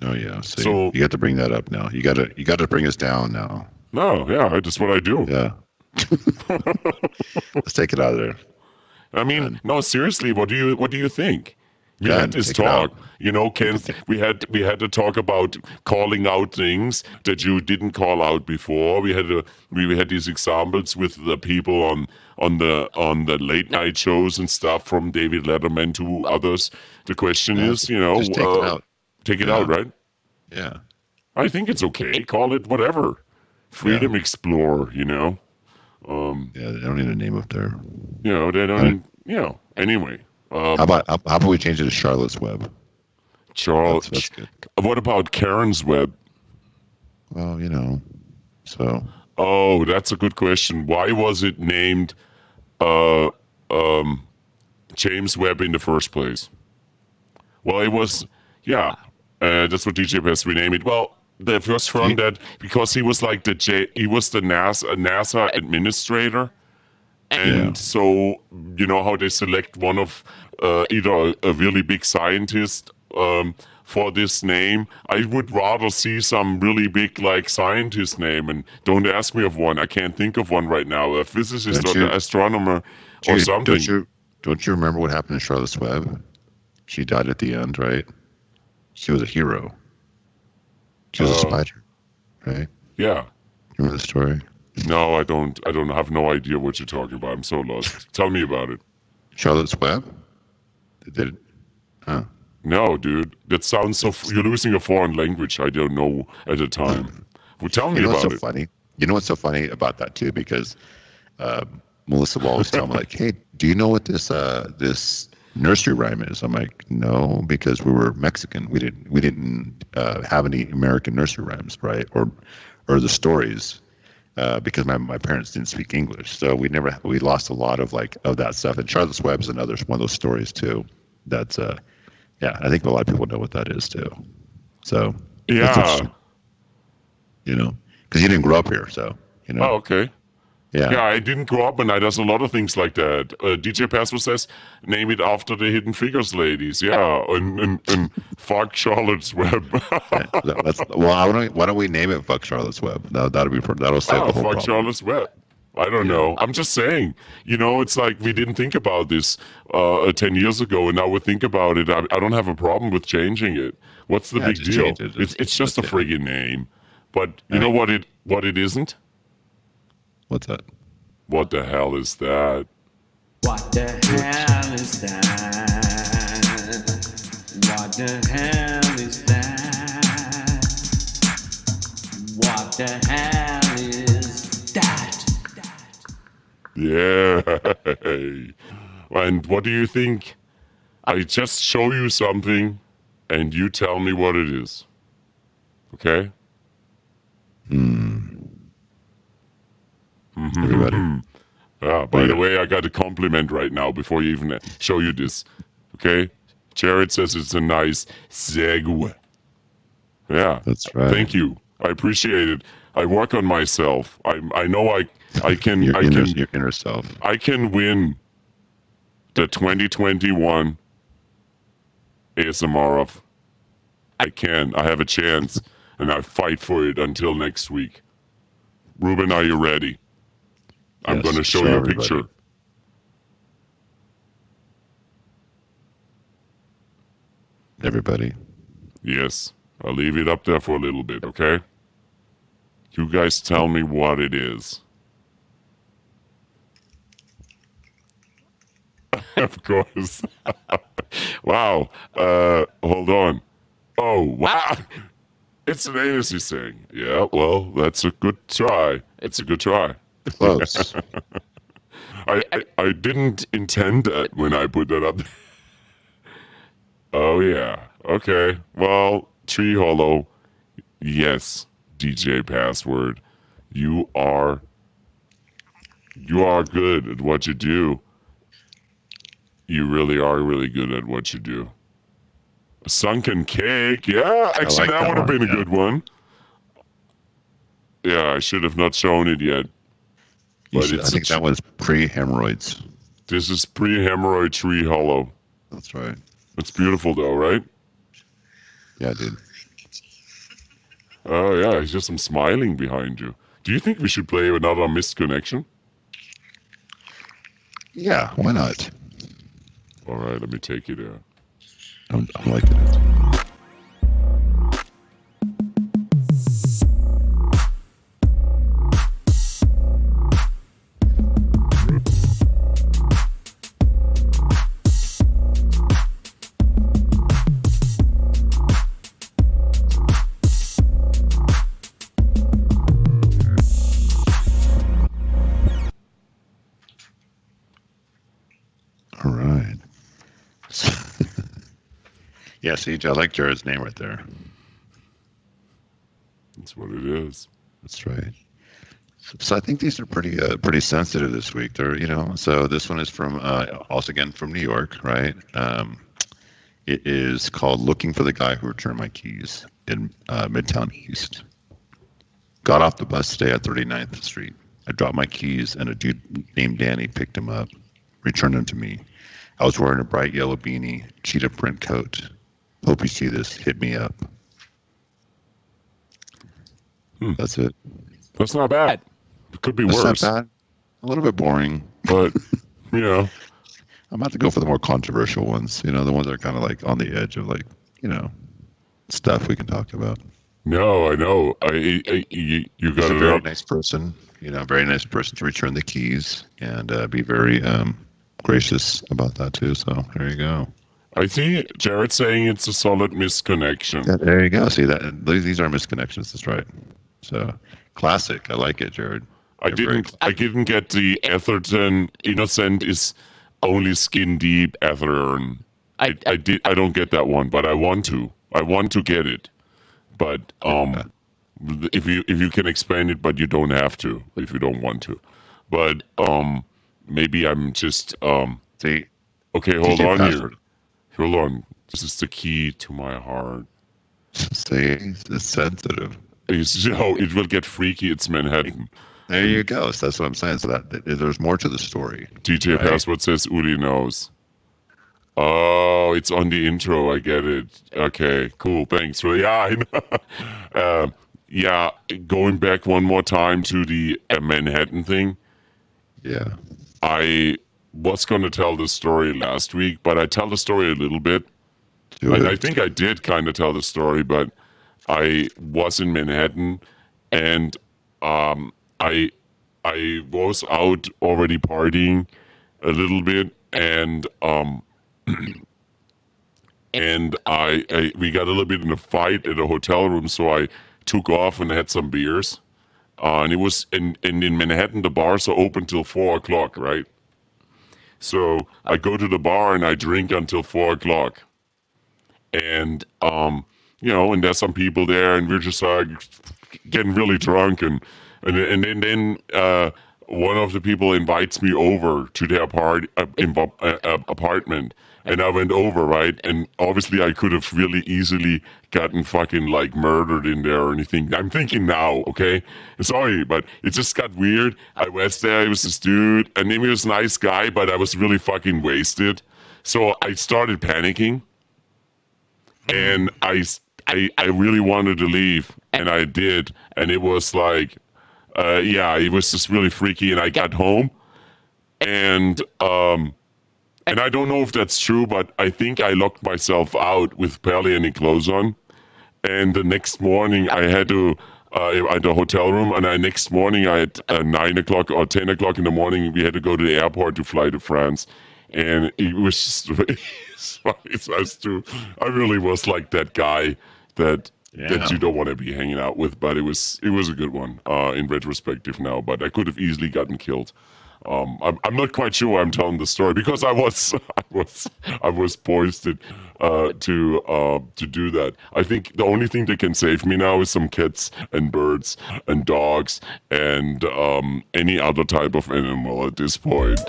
Oh yeah. So, So- you got to bring that up now. You got to you got to bring us down now. No, yeah, that's what I do. Yeah. Let's take it out of there. I mean, no, seriously, what do you what do you think? We Yeah, had this it talk, you know, Ken. We had we had to talk about calling out things that you didn't call out before. We had a, we had these examples with the people on on the on the late night shows and stuff from David Letterman to others. The question Yeah, is, you know, take it uh, out. take it Yeah. out, right? Yeah. I think it's okay. Call it whatever. Freedom Explorer, you know. Um, Yeah, they don't need a name up there. you know, they don't. You know. Anyway, um, How about how, how about we change it to Charlotte's Web? Charles. That's, that's good. What about Karen's Web? Well, you know, so Oh, that's a good question. Why was it named uh, um, James Webb in the first place? Well, it was, yeah, uh, that's what DJ Best renamed it. Well, the first from that because he was like the J, he was the NASA NASA administrator, and Yeah. so you know how they select one of either a, a really big scientist um, for this name. I would rather see some really big like scientist name, and don't ask me of one. I can't think of one right now. A physicist Don't or you- an astronomer or something. Don't you don't you remember what happened to Charlotte's Web? She died at the end, right? She was a hero. She was a Oh. spider, right? yeah. You remember the story? No, I don't. I don't have no idea what you're talking about. I'm so lost. Tell me about it. Charlotte's Web? Did? Huh? No, dude, that sounds so. You're losing a foreign language. I don't know at the time. Well, tell me You know what's about so it. funny? You know what's so funny about that too? Because uh, Melissa will always tell me like, "Hey, do you know what this uh, this nursery rhyme is?" I'm like, "No," because we were Mexican. We didn't we didn't uh, have any American nursery rhymes, right? Or or the stories. Uh, because my, my parents didn't speak English, so we never we lost a lot of like of that stuff. And Charlotte's Web is another one of those stories too. That's uh, yeah, I think a lot of people know what that is too. So Yeah. you know, because you didn't grow up here, so you know. Oh, okay. Yeah. Yeah, I didn't grow up, and I does a lot of things like that. Uh, DJ Password says, name it after the Hidden Figures ladies. Yeah, and and, and fuck Charlotte's Web. That- well, I don't, why don't we name it "Fuck Charlotte's Web"? That, that'll be that'll save oh, the whole fuck problem. Charlotte's Web. I don't know. I'm just saying. You know, it's like we didn't think about this uh, ten years ago, and now we think about it. I, I don't have a problem with changing it. What's the Yeah, big deal? it. It's it's just a friggin' name. But you know what it what it isn't? What's that? What the hell is that? What the hell is that? What the hell is that? What the hell is that? Yeah. And what do you think? I just show you something and you tell me what it is. Okay? Hmm. Everybody. Ah, by Yeah. the way, I got a compliment right now before you even show you this. Okay? Jared says it's a nice segue. Yeah. That's right. Thank you. I appreciate it. I work on myself. I I know I I can Your I inner, can your inner self. I can win the 2021 ASMR of. I can. I have a chance, and I fight for it until next week. Ruben, are you ready? I'm Yes, going to show show you a everybody. picture. Everybody. Yes, I'll leave it up there for a little bit, okay? You guys tell me what it is. of course. wow. Uh, hold on. Oh, wow. It's an anus thing. Yeah, well, that's a good try. It's a good try. Close. I, I, I didn't intend that when I put that up. oh yeah. Okay. Well, Tree Hollow. Yes, DJ Password. You are you are good at what you do. You really are really good at what you do. Sunken cake. Yeah, actually like that, that would have one, been a yeah. good one. Yeah, I should have not shown it yet. Should- I think that was pre hemorrhoids. This is pre-hemorrhoid tree hollow. That's right. It's beautiful though, right? Yeah, dude. Oh yeah, it's just some smiling behind you. Do you think we should play another missed connection? Yeah, why not? All right, let me take you there. I'm, I'm liking it. See, I like Jared's name right there. That's what it is. That's right. So I think these are pretty uh, pretty sensitive this week. They're you know so this one is from uh, also again from New York, right? Um, it is called "Looking for the Guy Who Returned My Keys" in uh, Midtown East. Got off the bus today at 39th Street. I dropped my keys, and a dude named Danny picked him up, returned them to me. I was wearing a bright yellow beanie, cheetah print coat. Hope you see this. Hit me up. Hmm. That's it. That's not bad. It could be That's worse, not bad. A little bit boring. but you know, I'm about to go for the more controversial ones. You know, the ones that are kind of like on the edge of like, you know, stuff we can talk about. no, I know. I, I you, you He's got a very up. nice person. You know, very nice person to return the keys and uh, be very um, gracious about that too. So there you go. I see Jared saying it's a solid misconnection. Yeah, there you go. See that these these are misconnections. That's right. So classic. I like it, Jared. I You're very didn't. I didn't get the Etherton innocent is only skin deep Etherton. I, I- I, did. I don't get that one, but I want to. I want to get it. But um, if you if you can expand it, but you don't have to if you don't want to. But um, maybe I'm just um. See, Okay, hold DJ on here. Hold on. This is the key to my heart. see, it's sensitive. You know, it will get freaky. It's Manhattan. There you go. So that's what I'm saying. So that, that there's more to the story. DJ Right. Password says Uli knows. Oh, it's on the intro. I get it. Okay, cool. Thanks. Well, yeah, I know. uh, yeah, going back one more time to the uh, Manhattan thing. Yeah. I was going to tell the story last week, but I tell the story a little bit. It. I think I did kind of tell the story, but I was in Manhattan and um, I I was out already partying a little bit and um, and I, I we got a little bit in a fight at a hotel room, so I took off and had some beers. Uh, and it was in, and in Manhattan the bars are open till four o'clock, right? So I go to the bar and I drink until four o'clock. And um, you know, and there's some people there, and we're just uh, getting really drunk, and and and then then uh, one of the people invites me over to their uh, invo- uh, uh, apartment, and I went over, right, and obviously I could have really easily gotten fucking like murdered in there or anything. I'm thinking now, okay, sorry, but it just got weird. I was there, it was this dude, and he was a nice guy, but I was really fucking wasted, so I started panicking. And I, I, I really wanted to leave, and I did, and it was like, uh, yeah, it was just really freaky, and I got home, and um, and I don't know if that's true, but I think I locked myself out with barely any clothes on, and the next morning I had to. Uh, at the hotel room, and I, next morning I had uh, nine o'clock or ten o'clock in the morning. We had to go to the airport to fly to France, and it was just it's funny. It's nice to. I really was like that guy that Yeah. that you don't want to be hanging out with, but it was it was a good one uh, in retrospective now. But I could have easily gotten killed. Um, I'm, I'm not quite sure why I'm telling the story because I was I was I was poised uh, to uh, to do that. I think the only thing that can save me now is some cats and birds and dogs and um, any other type of animal at this point.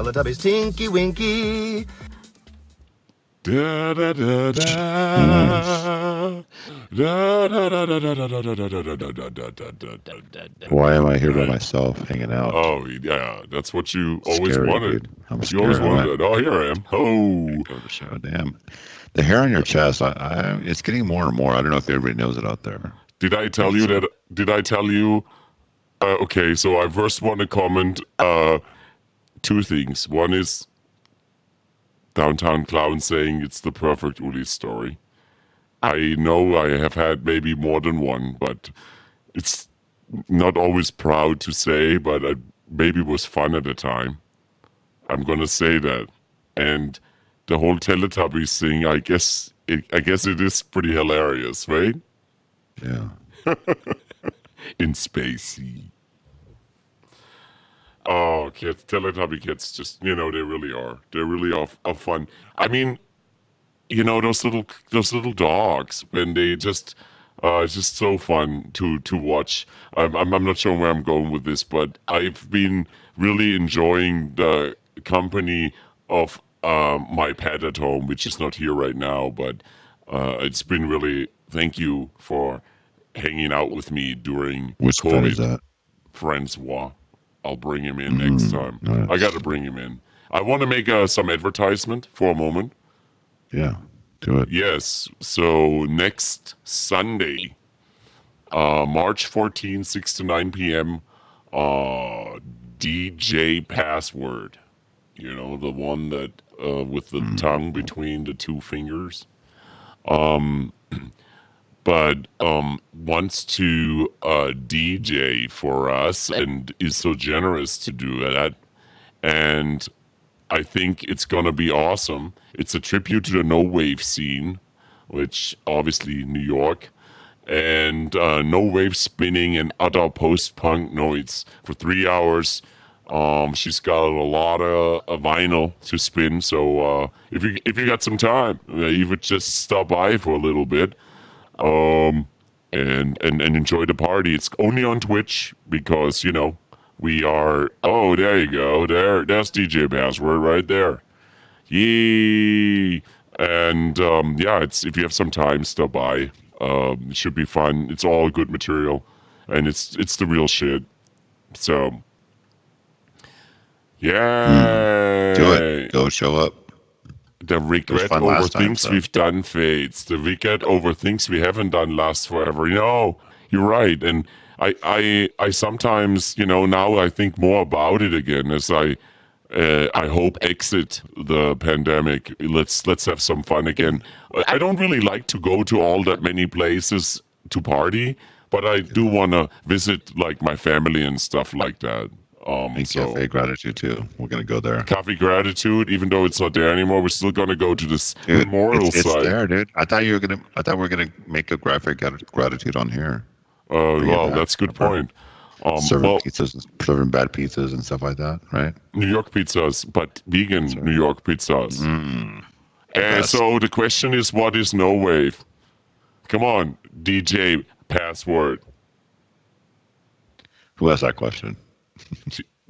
Teletubbies, Tinky Winky. Da da da da. Da da da da da da da da da da da da da da da da da da. Why am I here by myself hanging out? Oh yeah, that's what you always Scary, wanted. dude. I'm You always. I'm wanted. Oh, here I am. Oh, the show. Damn. The hair on your chest, I, I, it's getting more and more. I don't know if everybody knows it out there. did I tell you that? Did I tell you? Uh, okay, so I first want to comment uh, two things. One is Downtown Clown saying it's the perfect Uli story. I know I have had maybe more than one, but it's not always proud to say, but I, maybe was fun at the time. I'm gonna say that, and the whole Teletubbies thing. I guess it, I guess it is pretty hilarious, right? Yeah. in spacey. Oh, kids, Teletubby kids, just you know, they really are. They really are, are fun. I mean, you know, those little those little dogs when they just, uh, it's just so fun to to watch. I'm I'm, I'm not sure where I'm going with this, but I've been really enjoying the company of um, my pet at home, which is not here right now, but uh, it's been really. Thank you for hanging out with me during Which pet COVID. is that? Francois. I'll bring him in next time. nice. I got to bring him in. I want to make uh, some advertisement for a moment. Yeah. Do it. Yes. So next Sunday, uh, March 14, 6 to 9 p.m., uh, DJ Password. You know, the one that uh, with the tongue between the two fingers. Um, but um, wants to uh, DJ for us and is so generous to do that. And I think it's gonna be awesome. It's a tribute to the no wave scene, which obviously New York, and uh, no wave spinning and other post punk noise for three hours. Um, she's got a lot of uh, vinyl to spin, so uh, if you if you got some time, uh, you would just stop by for a little bit, um, and and and enjoy the party. It's only on Twitch because you know we are. Oh, there you go. There, that's DJ Password right there. Yee! And um, yeah, it's if you have some time, stop by. Um, it should be fun. It's all good material, and it's it's the real shit. So, yeah, Do it. Go show up. The regret over time, things so. we've done fades. The regret over things we haven't done lasts forever. You know, you're right. And I, I, I sometimes, you know, now I think more about it again as I, uh, I hope exit the pandemic. Let's let's have some fun again. I- I don't really like to go to all that many places to party, but I do want to visit like my family and stuff like that. Um, And so Cafe Gratitude, too. We're going to go there. Coffee Gratitude, even though it's not there anymore, we're still gonna go to this Dude, memorial it's, it's site. there, dude. I thought you were gonna. I thought we were gonna make a graphic gratitude on here, Uh, Bring well, that's a good point. Um, serving well, pizzas, serving bad pizzas and stuff like that, right? New York pizzas, but vegan New York pizzas. Mm. And so the question is, what is no wave? Come on, DJ password. Who asked that question?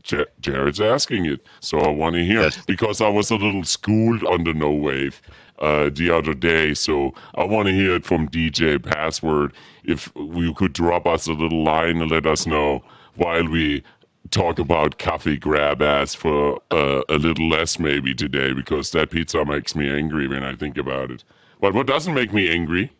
J- Jared's asking it, so I want to hear Yes. because I was a little schooled on the no wave uh, the other day. So I want to hear it from DJ Password. If you could drop us a little line and let us know while we talk about coffee grab ass for uh, a little less maybe today, because that pizza makes me angry when I think about it. But what doesn't make me angry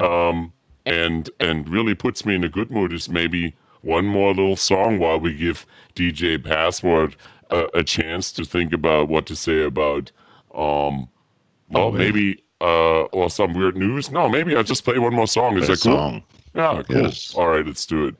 um, and and really puts me in a good mood is maybe one more little song while we give DJ Password a, a chance to think about what to say about um well Oh, maybe uh or some weird news. No, maybe I'll just play one more song. Is Play that cool? song. Yeah, cool. Yes. All right, let's do it.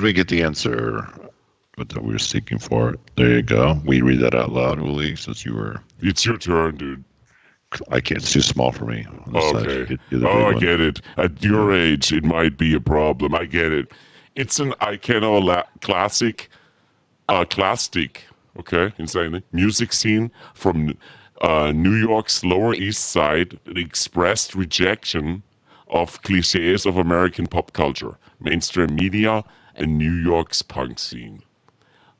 Did we get the answer that we were seeking for? There you go. We read that out loud, Uli, since you were. It's your turn, dude. I can't. It's too small for me. on this side. Okay. Get- get Oh, I one. get it. At your age, it might be a problem. I get it. It's an Icano la- classic, uh, classic, okay, insanely, music scene from uh, New York's Lower East Side that expressed rejection of cliches of American pop culture, mainstream media, and New York's punk scene.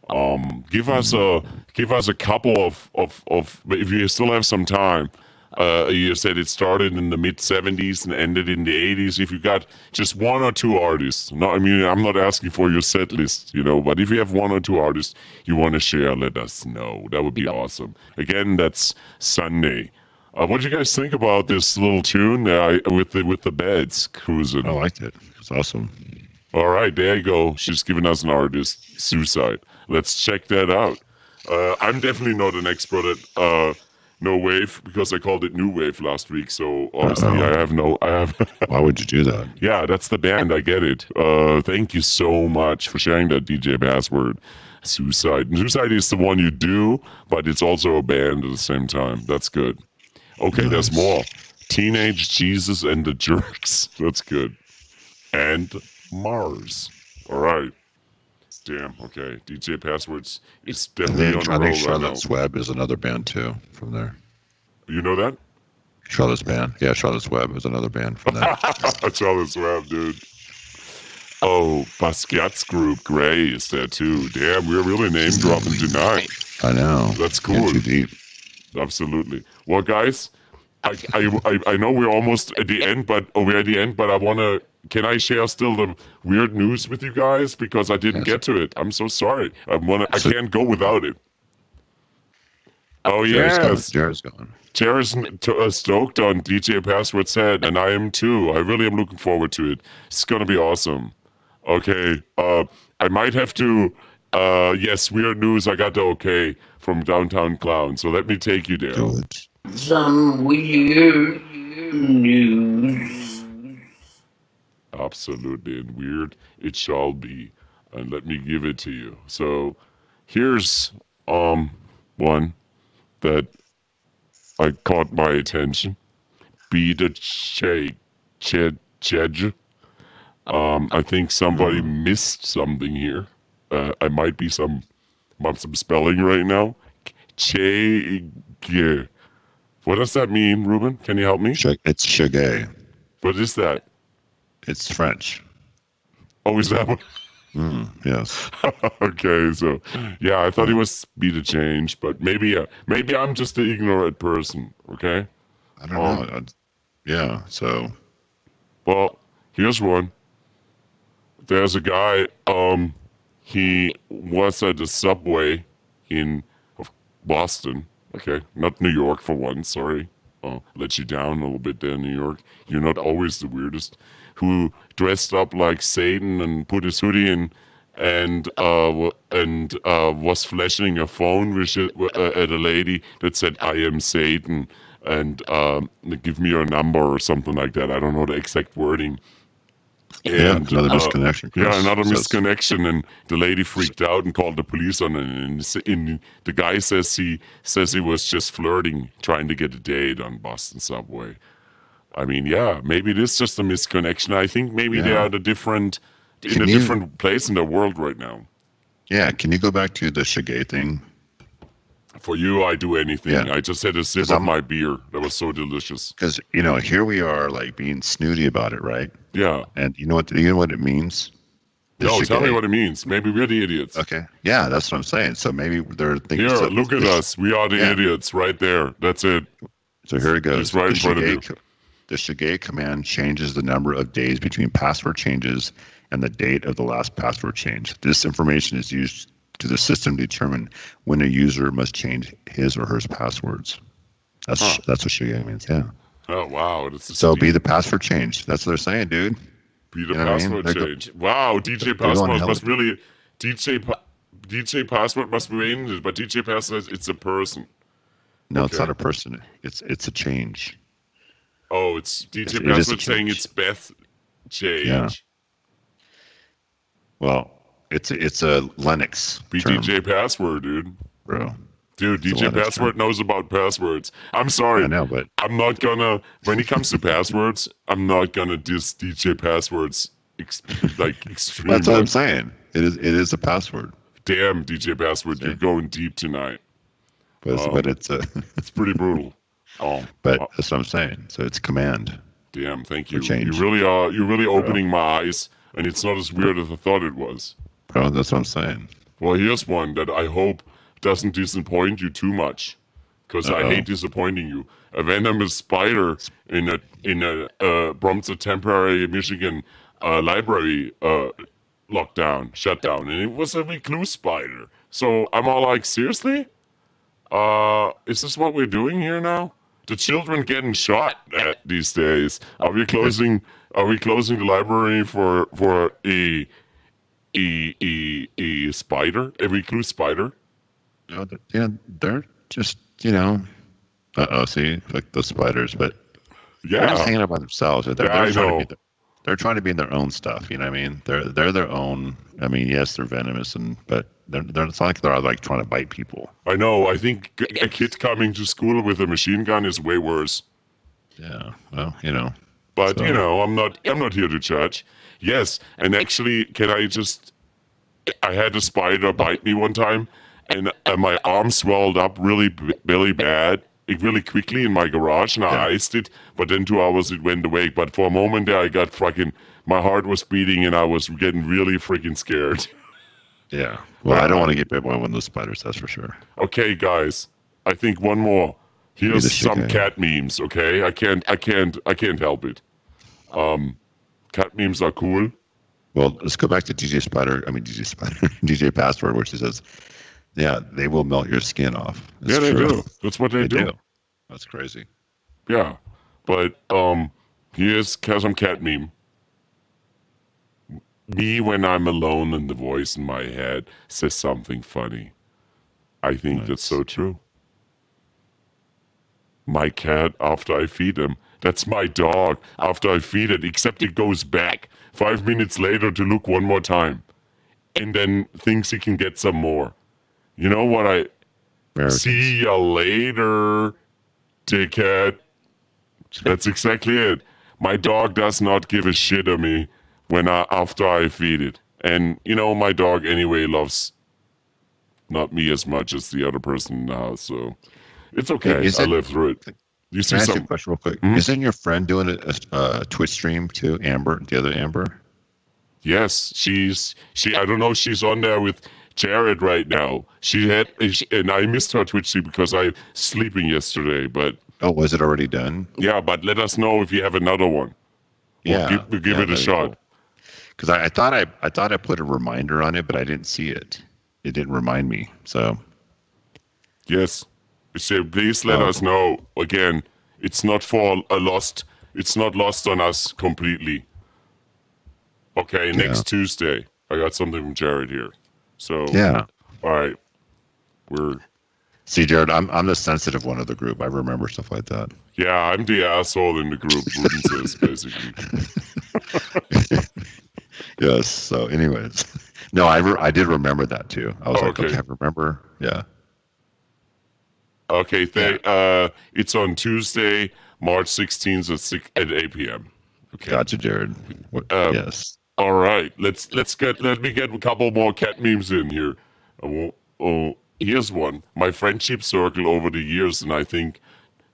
Um, give us a give us a couple of of of if you still have some time. Uh, you said it started in the mid '70s and ended in the '80s. If you got just one or two artists, no, I mean I'm not asking for your set list, you know, but if you have one or two artists you want to share, let us know. That would be awesome. Again, that's Sunday. Uh, what do you guys think about this little tune uh, with the with the beds cruising? I liked it. It's awesome. All right, there you go. She's giving us an artist, Suicide. Let's check that out. Uh, I'm definitely not an expert at uh, no wave because I called it new wave last week. So obviously, Uh-oh. I have no. I have. Why would you do that? yeah, that's the band. I get it. Uh, thank you so much for sharing that DJ password. Suicide. Suicide is the one you do, but it's also a band at the same time. That's good. Okay, there's more. Teenage Jesus and the Jerks. That's good. And Mars. All right. Damn. Okay. DJ Passwords is And definitely then on the roll right Web is another band too from there. You know that? Charlotte's band. Yeah, Charlotte's Web is another band from there. That's all this web, dude. Oh, Basquiat's group, Gray, is there too. Damn, we're really name dropping tonight. I know. That's cool. Too deep. Absolutely. Well, guys, I, I, I, I know we're almost at the end, but oh, we're at the end. But I want to. Can I share still the weird news with you guys because I didn't get to it? I'm so sorry. I want. I can't go without it. Oh yeah, going. yes, Jared's going. Jared's t- uh, stoked on DJ Password's head, and I am too. I really am looking forward to it. It's gonna be awesome. Okay, uh, I might have to. Uh, yes, weird news. I got the okay from Downtown Clown, so let me take you there. Do it. Some weird news. Absolutely, and weird it shall be. And let me give it to you. So, here's um one that I caught my attention. Be the che che chedge. Um, I think somebody missed something here. Uh, I might be some, I'm some spelling right now. Che. What does that mean, Ruben? Can you help me? It's Chagay. What is that? It's French. Oh, is that what? Mm, yes. okay, so yeah, I thought he was speed of change, but maybe uh, maybe I'm just an ignorant person. Okay. I don't Oh. know. I'd- yeah. So Well, here's one. There's a guy. Um, he was at the subway in Boston. Okay, not New York for one. Sorry, uh, let you down a little bit there, New York. You're not always the weirdest. Who dressed up like Satan and put his hoodie in, and uh, and uh, was flashing a phone with uh, at a lady that said, "I am Satan." And um, give me your number or something like that. I don't know the exact wording. yeah, And, another uh, misconnection. yeah, another So misconnection, and the lady freaked out and called the police on it. And, and the guy says he says he was just flirting, trying to get a date on Boston subway. I mean, yeah, maybe it is just a misconnection. I think maybe they Yeah. are the different in a you- different place in the world right now. Yeah. Can you go back to the Shigay thing? For you, I do anything. Yeah. I just had a sip of I'm- my beer. That was so delicious. Because you know, here we are, like being snooty about it, right? Yeah. And you know what? You know what it means? The No, tell me what it means. Maybe we're the idiots. Okay. Yeah, that's what I'm saying. So maybe they're thinking. Here, so, look at us. We are the Yeah. idiots right there. That's it. So here it goes. It's right in the front of you. The Shigay command changes the number of days between password changes and the date of the last password change. This information is used to the system to determine when a user must change his or her passwords. That's Huh. that's what Shigay means. Yeah. Oh wow, So be the password change. That's what they're saying, dude. Be the You know what I mean? password go- change. wow, DJ Password must really DJ pa- DJ Password must be it, but DJ Password it's a person. No, it's not a person. It's it's a change. Oh, it's DJ It Password saying it's Beth change. Yeah. Well, it's it's a Linux Be DJ Password, dude. bro. Dude, It's DJ Password term. knows about passwords. I'm sorry. I know, but I'm not gonna. When it comes to passwords, I'm not gonna diss DJ Passwords. Ex- like extremely. that's what I'm saying. It is it is a password, Damn, DJ Password, you're going deep tonight. but it's, Um, but it's a It's pretty brutal. Oh, but oh, that's what I'm saying. So it's command. damn! Thank you. change. You really are. You're really opening my eyes, and it's not as weird as I thought it was. Bro, that's what I'm saying. Well, here's one that I hope doesn't disappoint you too much, because I hate disappointing you. A venomous spider in a in a uh, Brompton temporary Michigan uh, library uh, lockdown, shut down, and it was a recluse spider. So I'm all like, seriously? Uh, is this what we're doing here now? The children getting shot at these days. Are we closing? Are we closing the library for for a a a, a spider, a recluse spider? You know, th- yeah, they're just you know. Uh oh, see, like the spiders, but they're just Yeah, hanging out by themselves. They're, Yeah, they're trying know. to be they're trying to be in their own stuff. You know what I mean? They're they're their own. I mean, yes, they're venomous, and but they're, they're it's not like they're like trying to bite people. I know. I think a kid coming to school with a machine gun is way worse. Yeah. Well, you know. But So- you know, I'm not. I'm not here to judge. Yes, and actually, can I just? I had a spider bite me one time, and, and my arm swelled up really, really bad, like, really quickly in my garage, and I Yeah. iced it. But then two hours it went away. But for a moment there, I got fucking. My heart was beating, and I was getting really freaking scared. Yeah. Well, I don't want to get bit by one of those spiders. That's for sure. Okay, guys. I think one more. Here's some cat memes. Okay, I can't, I can't, I can't help it. Um, cat memes are cool. Well, let's go back to DJ Spider. I mean, DJ Spider, DJ Password, which says, "Yeah, they will melt your skin off." It's yeah, they true. do. That's what they, They do. do. That's crazy. Yeah, but um, here's some cat meme. Me when I'm alone and the voice in my head says something funny. I think that's so true. My cat after I feed him. That's my dog after I feed it, except it goes back five minutes later to look one more time. And then thinks he can get some more. You know what I Americans. see ya later, dickhead. That's exactly it. My dog does not give a shit of me when I after I feed it. And you know, my dog anyway loves not me as much as the other person in the house, so it's okay. Is I it- live through it. You see Can I ask you a question real quick? Hmm? Isn't your friend doing a, a, a Twitch stream too, Amber? The other Amber? Yes, she's she. I don't know. She's on there with Jared right now. She had, and I missed her Twitch stream because I sleeping yesterday. But Oh, was it already done? yeah, but let us know if you have another one. We'll Yeah, give, we'll give yeah, it a shot. cool. Because I, I thought I I thought I put a reminder on it, but I didn't see it. It didn't remind me. So Yes. So please let Oh. us know. Again, it's not for a lost. It's not lost on us completely. Okay, next Tuesday. I got something from Jared here. So yeah. all right, we're See, Jared, I'm I'm the sensitive one of the group. I remember stuff like that. yeah. I'm the asshole in the group. Says basically. Yes. So, anyways, no, I re- I did remember that too. I was like, Okay. okay, I remember. Yeah. Okay, th- uh, it's on Tuesday, March 16th at six at 8 p.m. Okay. Gotcha, Jared. What, Um, yes. All right, let's let's get let me get a couple more cat memes in here. Oh, oh, here's one. My friendship circle over the years, and I think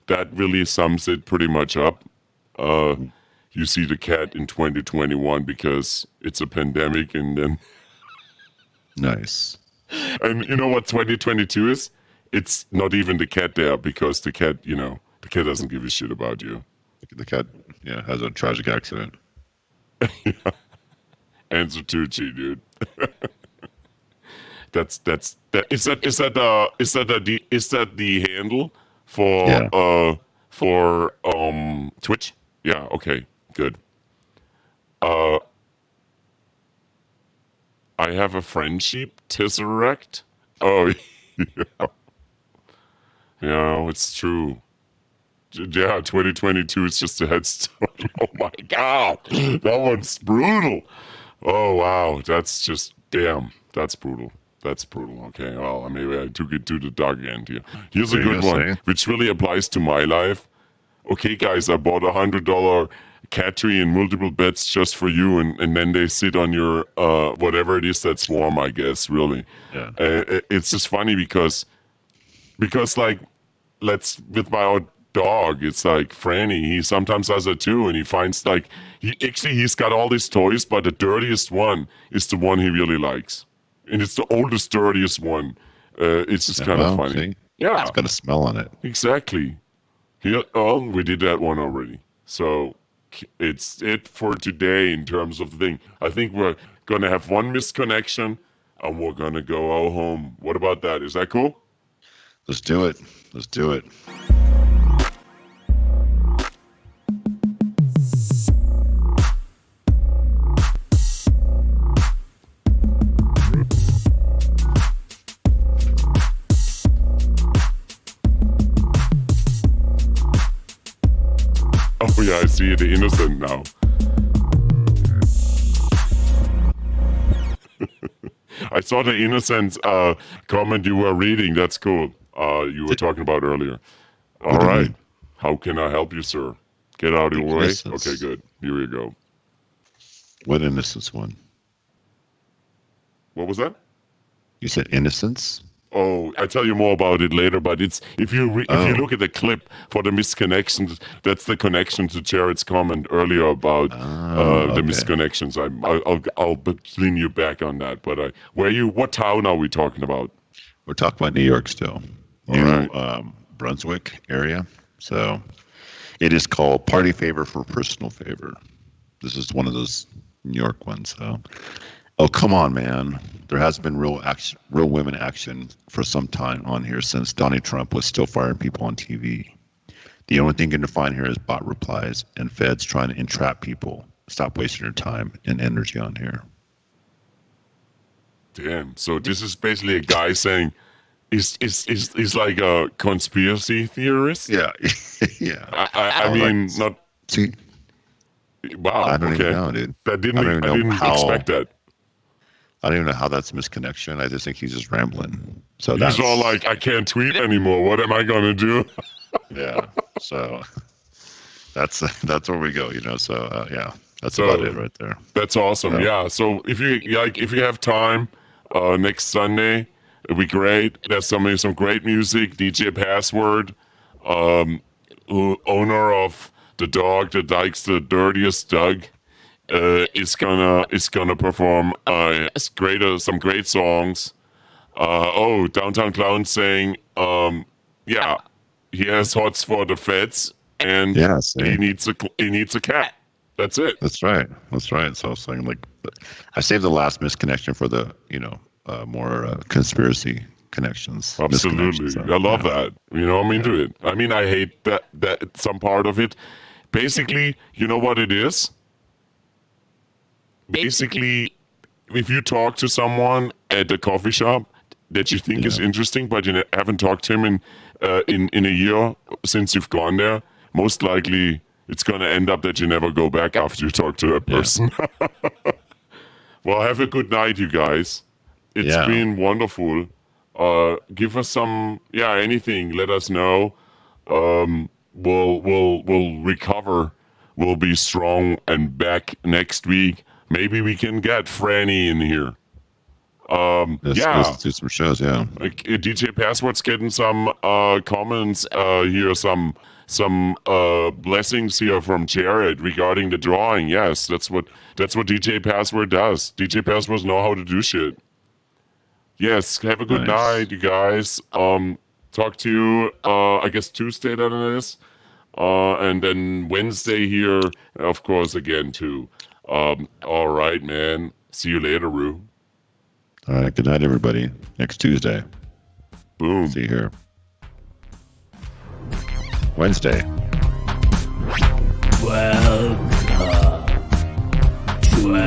that really sums it pretty much up. Uh, you see the cat in 2021 because it's a pandemic, and then Nice. and you know what 2022 is? It's not even the cat there because the cat, you know, the cat doesn't give a shit about you. The cat, yeah, has a tragic accident. Answer Tucci, dude. that's that's that is that is that uh is that the is that the handle for Yeah. uh for um Twitch? Yeah, okay, good. Uh, I have a friendship, Tesseract. Oh, yeah. Yeah, it's true. Yeah, 2022 is just a headstone. oh my God. That one's brutal. Oh, wow. That's just, damn. That's brutal. That's brutal. Okay. Well, maybe I took it to the dark end here. Here's a good one, which really applies to my life. Okay, guys, I bought a $100 cattery and multiple beds just for you, and, and then they sit on your uh, whatever it is that's warm. I guess, really. Yeah. Uh, it's just funny because, because like, let's with my old dog, it's like Franny. He sometimes has it too, and he finds like he actually he's got all these toys, but the dirtiest one is the one he really likes, and it's the oldest, dirtiest one. Uh, it's just yeah, kind of well, funny. See? Yeah, it's got a smell on it. Exactly. Yeah. Oh, we did that one already. So it's it for today in terms of the thing i think we're gonna have one missed connection and we're gonna go all home what about that is that cool Let's do it. Let's do it. Yeah, I see the innocent now. I saw the innocent uh, comment you were reading. That's cool. Uh, you were talking about earlier. All right. How can I help you, sir? Get out of your way. Okay, good. Here we go. What innocence one? What was that? You said innocence? Oh, I tell you more about it later. But it's if you re- if you Oh. look at the clip for the misconnections, that's the connection to Jared's comment earlier about uh, the okay. misconnections. I'm, I'll I'll lean you back on that. But uh, where you? What town are we talking about? We're talking about New York still. New right. um, Brunswick area. So it is called Party Favor for Personal Favor. This is one of those New York ones. So, oh come on, man! There has been real action, real women action for some time on here since Donald Trump was still firing people on TV. The only thing you can find here is bot replies and feds trying to entrap people. Stop wasting your time and energy on here. Damn. So this is basically a guy saying, "Is is is is like a conspiracy theorist?" Yeah, yeah. I I, I mean, like- not See, wow. I don't okay. even know, dude. That didn't I I, don't even know didn't how- expect that. I don't even know how that's misconnection. I just think he's just rambling. So that's He's all like, "I can't tweet anymore. What am I gonna do?" yeah. So that's that's where we go, you know. So uh, yeah, that's So- about it right there. That's awesome. Yeah. Yeah. So if you like, if you have time, uh, next Sunday, it'd be great. There's some some great music. DJ Password, um, owner of the dog that likes the dirtiest Doug, uh, is gonna is gonna perform uh, greater some great songs. Uh, oh, Downtown Clown saying, um, yeah, he has hots for the feds, and Yeah, he needs a he needs a cat. That's it. That's right. That's right. So I was saying, like, I saved the last misconnection for the, you know, uh, more uh, conspiracy connections. Absolutely, misconnections. I love Yeah. that. You know, I'm into it. I mean, I hate that that some part of it. Basically, you know what it is. Basically, if you talk to someone at the coffee shop that you think is interesting, but you haven't talked to him in uh, in in a year since you've gone there, most likely it's going to end up that you never go back after you talk to that person. well, have a good night, you guys. It's Yeah. been wonderful. Uh, give us some, yeah, anything. Let us know. Um, we'll we'll we'll recover. We'll be strong and back next week. Maybe we can get Franny in here. Um, Let's, yeah, do some shows. Yeah. uh, DJ Password's getting some uh, comments uh, here, some some uh, blessings here from Jared regarding the drawing. Yes, that's what that's what DJ Password does. DJ Passwords know how to do shit. Yes, have a good Nice. night, you guys. Um, talk to you. Uh, I guess Tuesday that it is, uh, and then Wednesday here, of course, again too. Um, all right, man. See you later, Rue. All right. Good night, everybody. Next Tuesday. Boom. See you here. Wednesday. Welcome to